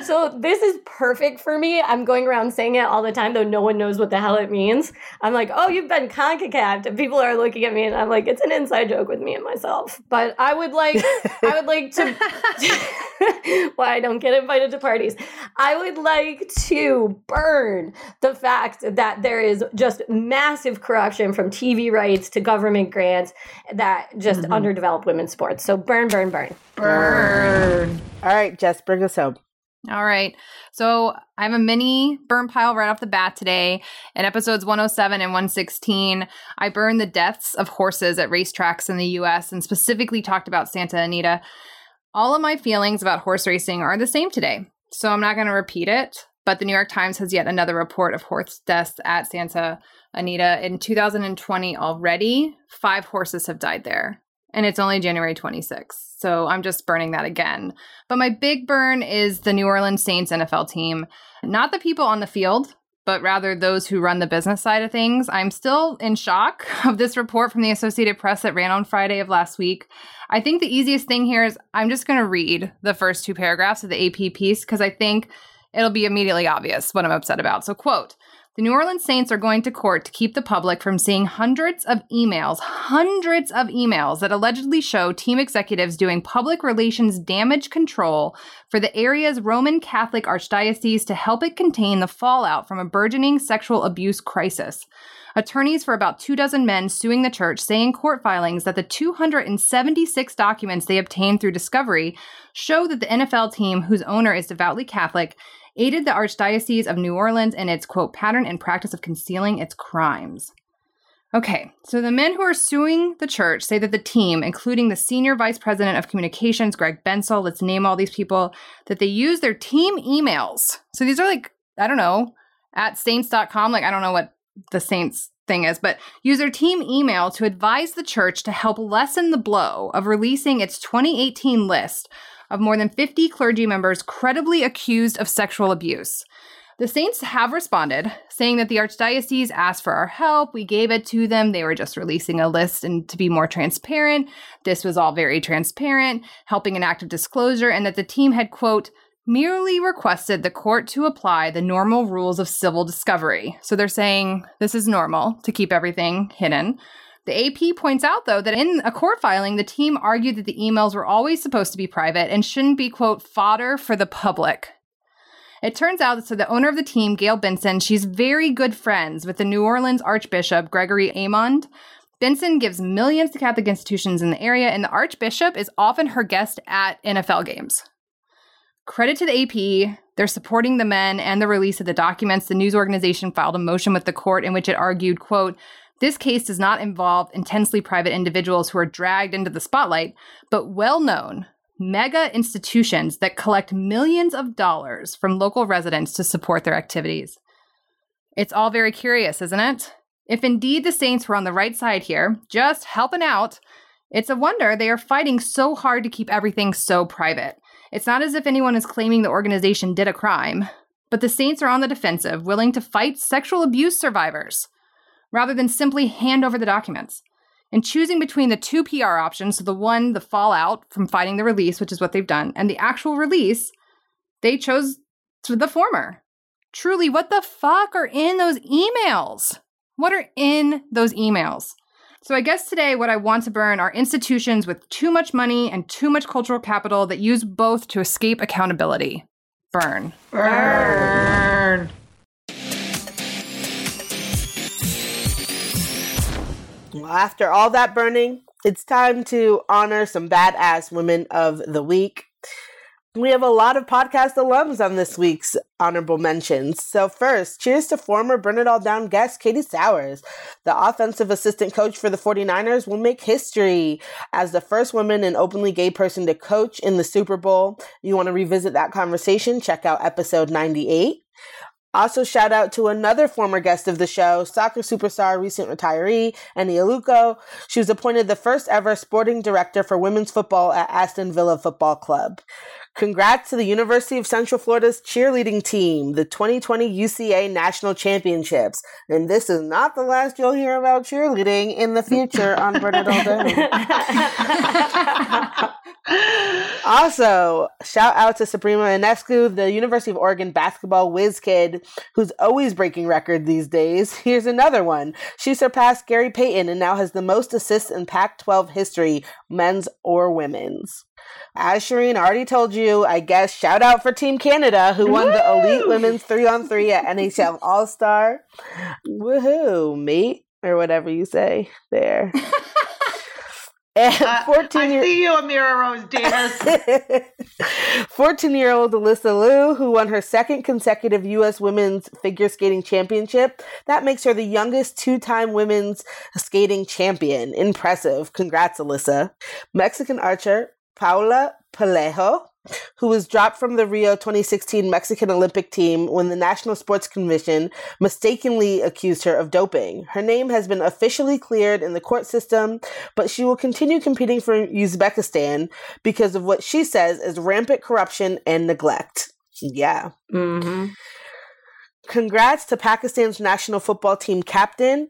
so this is perfect for me. I'm going around saying it all the time, though no one knows what the hell it means. I'm like, oh, you've been CONCACAF. And people are looking at me and I'm like, it's an inside joke with me and myself. But I would like I would like to *laughs* why I don't get invited to parties. I would like to burn the fact that there is just massive corruption from TV rights to government grants that just mm-hmm. underdevelop women's sports. So burn, burn, burn. Burn. All right, Jess, bring us home. All right. So I have a mini burn pile right off the bat today. In episodes 107 and 116, I burned the deaths of horses at racetracks in the US and specifically talked about Santa Anita. All of my feelings about horse racing are the same today. So I'm not going to repeat it. But the New York Times has yet another report of horse deaths at Santa Anita. In 2020 already, five horses have died there and it's only January 26th. So I'm just burning that again. But my big burn is the New Orleans Saints NFL team, not the people on the field, but rather those who run the business side of things. I'm still in shock *laughs* of this report from the Associated Press that ran on Friday of last week. I think the easiest thing here is I'm just going to read the first two paragraphs of the AP piece because I think it'll be immediately obvious what I'm upset about. So, quote, the New Orleans Saints are going to court to keep the public from seeing hundreds of emails, hundreds of emails that allegedly show team executives doing public relations damage control for the area's Roman Catholic Archdiocese to help it contain the fallout from a burgeoning sexual abuse crisis. Attorneys for about two dozen men suing the church say in court filings that the 276 documents they obtained through discovery show that the NFL team, whose owner is devoutly Catholic, aided the Archdiocese of New Orleans in its quote pattern and practice of concealing its crimes. Okay, so the men who are suing the church say that the team, including the senior vice president of communications, Greg Bensel, let's name all these people, that they use their team emails. So these are like, I don't know, at saints.com. Like, I don't know what the Saints thing is, but use their team email to advise the church to help lessen the blow of releasing its 2018 list of more than 50 clergy members credibly accused of sexual abuse. The Saints have responded, saying that the Archdiocese asked for our help. We gave it to them. They were just releasing a list and to be more transparent. This was all very transparent, helping an act of disclosure, and that the team had, quote, merely requested the court to apply the normal rules of civil discovery. So they're saying this is normal to keep everything hidden. The AP points out, though, that in a court filing, the team argued that the emails were always supposed to be private and shouldn't be, quote, fodder for the public. It turns out that so the owner of the team, Gail Benson, she's very good friends with the New Orleans Archbishop Gregory Aymond. Benson gives millions to Catholic institutions in the area, and the Archbishop is often her guest at NFL games. Credit to the AP, they're supporting the men and the release of the documents. The news organization filed a motion with the court in which it argued, quote, this case does not involve intensely private individuals who are dragged into the spotlight, but well known, mega institutions that collect millions of dollars from local residents to support their activities. It's all very curious, isn't it? If indeed the Saints were on the right side here, just helping out, it's a wonder they are fighting so hard to keep everything so private. It's not as if anyone is claiming the organization did a crime, but the Saints are on the defensive, willing to fight sexual abuse survivors rather than simply hand over the documents. And choosing between the two PR options, so the one, the fallout from fighting the release, which is what they've done, and the actual release, they chose the former. Truly, what the fuck are in those emails? What are in those emails? So, I guess today what I want to burn are institutions with too much money and too much cultural capital that use both to escape accountability. Burn. Burn. Well, after all that burning, it's time to honor some badass women of the week. We have a lot of podcast alums on this week's honorable mentions. So, first, cheers to former Burn It All Down guest Katie Sowers. The offensive assistant coach for the 49ers will make history as the first woman and openly gay person to coach in the Super Bowl. You want to revisit that conversation? Check out episode 98. Also, shout out to another former guest of the show, soccer superstar, recent retiree, Eni Aluko. She was appointed the first ever sporting director for women's football at Aston Villa Football Club. Congrats to the University of Central Florida's cheerleading team, the 2020 UCA National Championships. And this is not the last you'll hear about cheerleading in the future on All Down. *laughs* also, shout out to Sabrina Ionescu, the University of Oregon basketball whiz kid who's always breaking record these days. Here's another one. She surpassed Gary Payton and now has the most assists in Pac 12 history, men's or women's. As Shireen already told you, I guess shout out for Team Canada who won Woo! the Elite Women's 3 on 3 at NHL All Star. Woohoo, mate, or whatever you say there. *laughs* And uh, 14 I year- see you, Amira Rose Davis. *laughs* 14 year old Alyssa Liu, who won her second consecutive U.S. Women's Figure Skating Championship. That makes her the youngest two time women's skating champion. Impressive. Congrats, Alyssa. Mexican archer Paula Palejo, who was dropped from the Rio 2016 Mexican Olympic team when the National Sports Commission mistakenly accused her of doping. Her name has been officially cleared in the court system, but she will continue competing for Uzbekistan because of what she says is rampant corruption and neglect. Yeah. Mm-hmm. Congrats to Pakistan's national football team captain,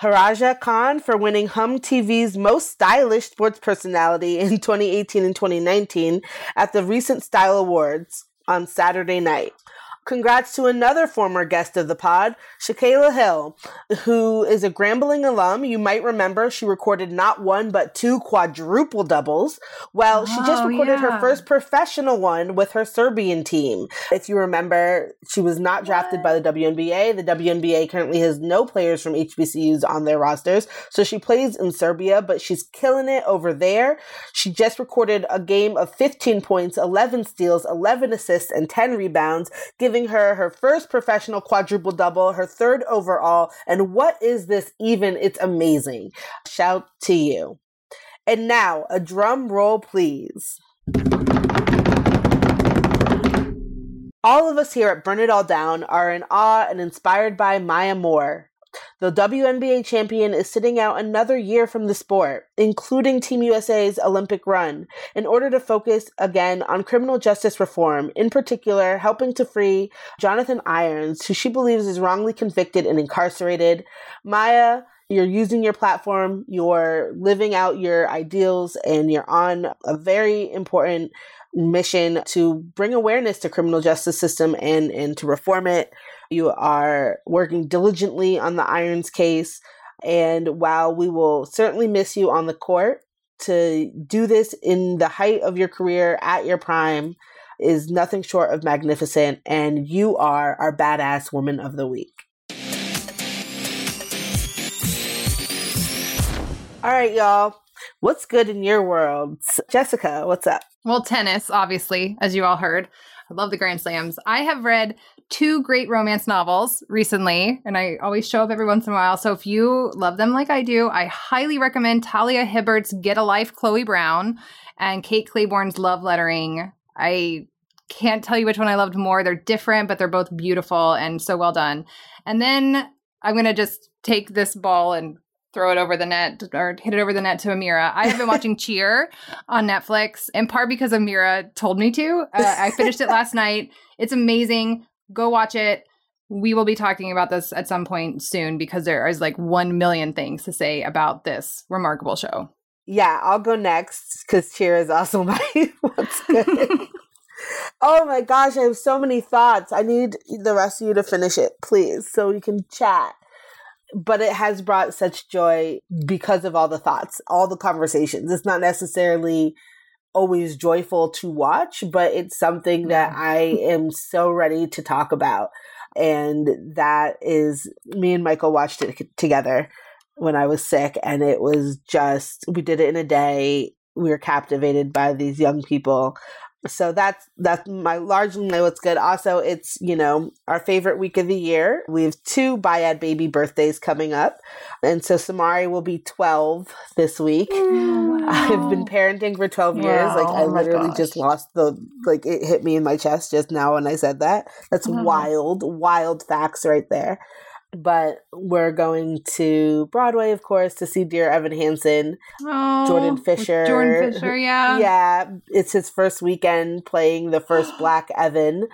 Hajra Khan, for winning Hum TV's most stylish sports personality in *laughs* 2018 and 2019 at the recent Style Awards on Saturday night. Congrats to another former guest of the pod, Shakyla Hill, who is a Grambling alum. You might remember she recorded not one but two quadruple doubles. Well, oh, she just oh, recorded yeah. her first professional one with her Serbian team. If you remember, she was not drafted what? by the WNBA. The WNBA currently has no players from HBCUs on their rosters, so she plays in Serbia, but she's killing it over there. She just recorded a game of 15 points, 11 steals, 11 assists, and 10 rebounds, giving giving her her first professional quadruple double, her third overall. And what is this even? It's amazing. Shout to you. And now, a drum roll, please. All of us here at Burn It All Down are in awe and inspired by Maya Moore. The WNBA champion is sitting out another year from the sport, including Team USA's Olympic run, in order to focus again on criminal justice reform, in particular, helping to free Jonathan Irons, who she believes is wrongly convicted and incarcerated. Maya you're using your platform, you're living out your ideals, and you're on a very important mission to bring awareness to criminal justice system and and to reform it. You are working diligently on the Irons case, and while we will certainly miss you on the court, to do this in the height of your career at your prime is nothing short of magnificent, and you are our badass woman of the week. All right, y'all. What's good in your world? Jessica, what's up? Well, tennis, obviously, as you all heard. I love the Grand Slams. I have read two great romance novels recently, and I always show up every once in a while. So if you love them like I do, I highly recommend Talia Hibbert's Get a Life, Chloe Brown, and Kate Clayborn's Love Lettering. I can't tell you which one I loved more. They're different, but they're both beautiful and so well done. And then I'm going to just take this ball and throw it over the net or hit it over the net to Amira. I've been watching *laughs* Cheer on Netflix, in part because Amira told me to. Uh, I finished it last night. It's amazing. Go watch it. We will be talking about this at some point soon because there is like 1 million things to say about this remarkable show. Yeah, I'll go next because Cheer is *laughs* also my what's good. oh my gosh, I have so many thoughts. I need the rest of you to finish it, please, so we can chat but it has brought such joy because of all the thoughts, all the conversations. It's not necessarily always joyful to watch, but it's something that mm. I am so ready to talk about. And that is me and Michael watched it together when I was sick, and it was just, we did it in a day. We were captivated by these young people so that's that's my largely my what's good. Also, it's you know our favorite week of the year. We have two Bayad baby birthdays coming up, and so Samari will be twelve this week. Wow. I've been parenting for twelve wow. years. Like I oh literally just lost the like it hit me in my chest just now when I said that. That's mm-hmm. wild, wild facts right there but we're going to Broadway, of course, to see Dear Evan Hansen, oh, Jordan Fisher. Jordan Fisher, yeah. Yeah, it's his first weekend playing the first *gasps* Black Evan.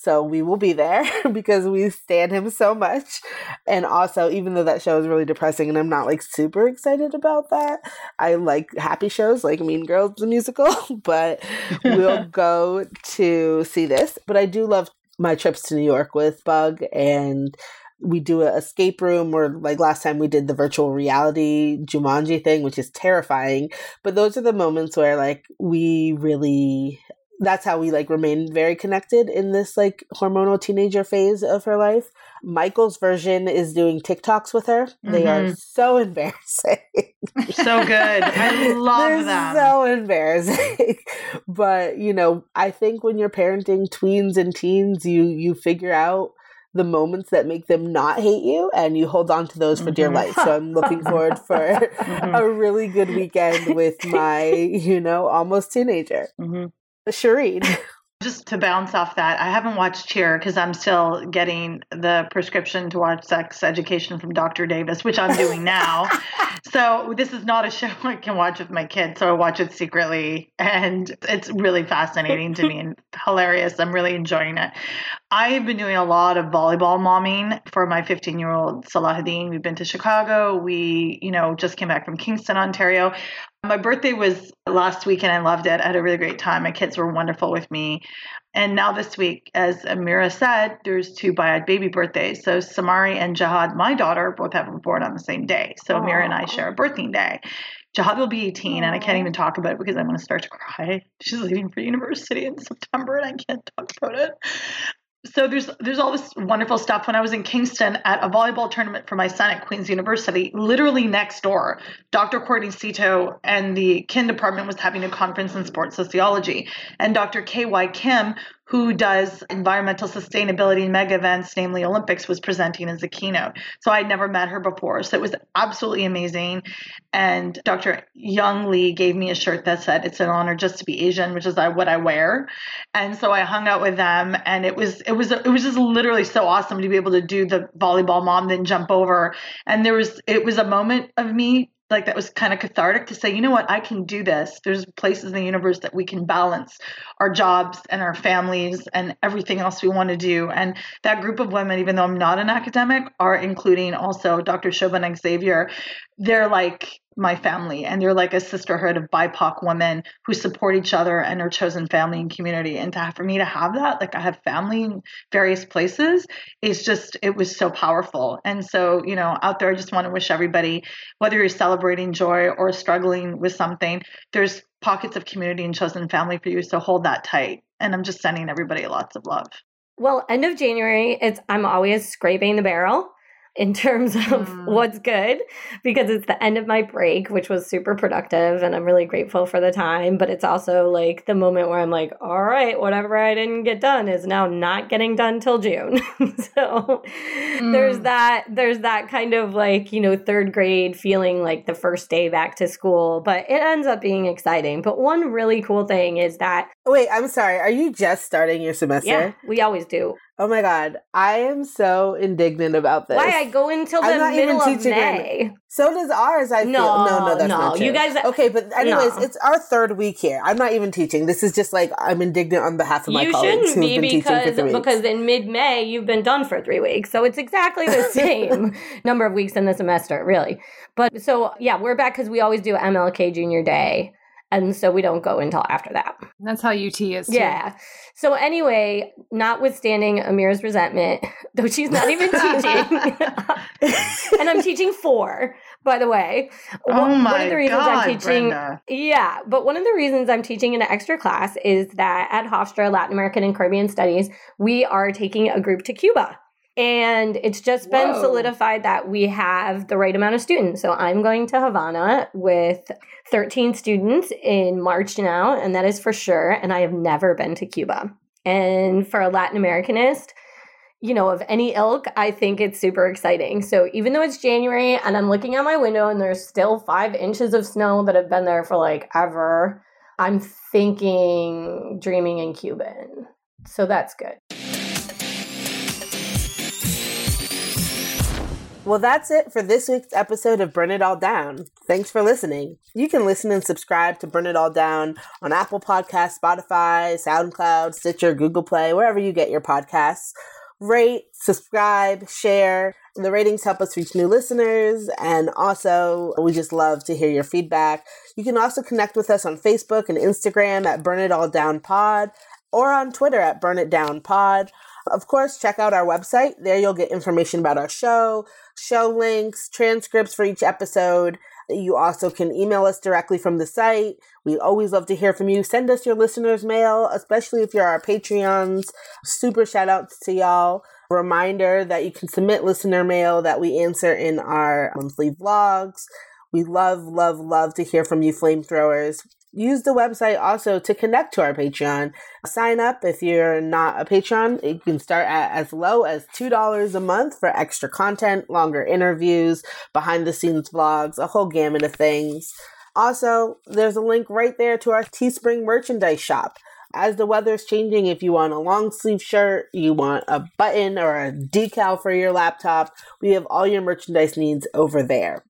So we will be there *laughs* because we stand him so much. And also, even though that show is really depressing and I'm not like super excited about that, I like happy shows like Mean Girls, the musical, *laughs* but we'll *laughs* go to see this. But I do love my trips to New York with Bug and we do an escape room or like last time we did the virtual reality Jumanji thing, which is terrifying. But those are the moments where like we really that's how we like remain very connected in this like hormonal teenager phase of her life. Michael's version is doing TikToks with her. Mm-hmm. They are mm-hmm. so *laughs* embarrassing. so good. I love them. So embarrassing. *laughs* but, you know, I think when you're parenting tweens and teens, you you figure out the moments that make them not hate you and you hold on to those for mm-hmm. dear life. So I'm *laughs* looking forward for mm-hmm. a really good weekend with my, you know, almost teenager. Mm-hmm. Shireen. *laughs* Just to bounce off that, I haven't watched Cheer because I'm still getting the prescription to watch Sex Education from Dr. Davis, which I'm doing now. *laughs* so this is not a show *laughs* I can watch with my kids, so I watch it secretly, and it's really fascinating to me and *laughs* hilarious. I'm really enjoying it. I've been doing a lot of volleyball momming for my 15 year old Salahuddin. We've been to Chicago. We, you know, just came back from Kingston, Ontario. My birthday was last week and I loved it. I had a really great time. My kids were wonderful with me. And now this week, as Amira said, there's two Bayad baby birthdays. So Samari and Jihad, my daughter, both have been born on the same day. So Aww. Amira and I share a birthday day. Jihad will be 18, Aww. and I can't even talk about it because I'm going to start to cry. She's leaving for university in September, and I can't talk about it so there's there's all this wonderful stuff. When I was in Kingston at a volleyball tournament for my son at Queen's University, literally next door, Dr. Courtney Szto and the kin department was having a conference in sports sociology, and Dr. K.Y. Kim, who does environmental sustainability mega events, namely Olympics, was presenting as a keynote. So I'd never met her before. So it was absolutely amazing. And Dr. Young Lee gave me a shirt that said, It's an honor just to be Asian, which is uh, what I wear. And so I hung out with them and it was it was it was just literally so awesome to be able to do the volleyball mom then jump over. And there was it was a moment of me like that was kind of cathartic to say, you know what, I can do this. There's places in the universe that we can balance our jobs and our families and everything else we want to do. And that group of women, even though I'm not an academic, are including also Dr. Shobhan Xavier. They're like my family and they're like a sisterhood of bipoc women who support each other and their chosen family and community. And to have, for me to have that like i have family in various places is just it was so powerful. And so you know out there i just want to wish everybody whether you're celebrating joy or struggling with something there's pockets of community and chosen family for you so hold that tight. And i'm just sending everybody lots of love. Well end of january it's i'm always scraping the barrel in terms of mm. what's good because it's the end of my break, which was super productive and I'm really grateful for the time. But it's also like the moment where I'm like, all right, whatever I didn't get done is now not getting done till June. *laughs* so mm. there's that, there's that kind of like, you know, third grade feeling like the first day back to school, but it ends up being exciting. But one really cool thing is that. Wait, I'm sorry. Are you just starting your semester? Yeah, we always do. Oh my god, I am so indignant about this. Why I go until the middle of May? So does ours. I no, feel. no, no, that's no. Not true. You guys, uh, okay, but anyways, no. it's our third week here. I'm not even teaching. This is just like I'm indignant on behalf of my you colleagues who've been because, teaching for three weeks. because in mid May you've been done for three weeks, so it's exactly the *laughs* same number of weeks in the semester, really. But so yeah, we're back because we always do MLK Junior Day and so we don't go until after that. That's how UT is. Too. Yeah. So anyway, notwithstanding Amir's resentment, *laughs* though she's not even teaching, *laughs* and I'm teaching four, by the way. Oh one, my one of the reasons God, I'm teaching, Brenda. yeah, but one of the reasons I'm teaching an extra class is that at Hofstra Latin American and Caribbean Studies, we are taking a group to Cuba. And it's just been Whoa. solidified that we have the right amount of students. So I'm going to Havana with 13 students in March now, and that is for sure. And I have never been to Cuba. And for a Latin Americanist, you know, of any ilk, I think it's super exciting. So even though it's January and I'm looking out my window and there's still five inches of snow that have been there for like ever, I'm thinking dreaming in Cuban. So that's good. Well, that's it for this week's episode of Burn It All Down. Thanks for listening. You can listen and subscribe to Burn It All Down on Apple Podcasts, Spotify, SoundCloud, Stitcher, Google Play, wherever you get your podcasts. Rate, subscribe, share. The ratings help us reach new listeners, and also we just love to hear your feedback. You can also connect with us on Facebook and Instagram at Burn It All Down Pod or on Twitter at Burn It Down Pod. Of course, check out our website. There you'll get information about our show, show links, transcripts for each episode. You also can email us directly from the site. We always love to hear from you. Send us your listeners' mail, especially if you're our Patreons. Super shout outs to y'all. Reminder that you can submit listener mail that we answer in our monthly vlogs. We love, love, love to hear from you, flamethrowers use the website also to connect to our Patreon. Sign up if you're not a patron. You can start at as low as $2 a month for extra content, longer interviews, behind the scenes vlogs, a whole gamut of things. Also, there's a link right there to our Teespring merchandise shop. As the weather's changing, if you want a long sleeve shirt, you want a button or a decal for your laptop, we have all your merchandise needs over there.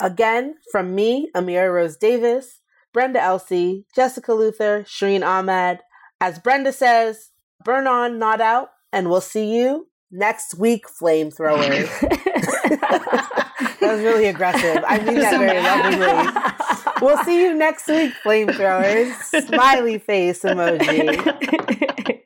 Again, from me, Amira Rose Davis, Brenda Elsey, Jessica Luther, Shireen Ahmed. As Brenda says, burn on, not out, and we'll see you next week, flamethrowers. *laughs* *laughs* that was really aggressive. I mean that very lovingly. *laughs* We'll see you next week, flamethrowers. Smiley face emoji.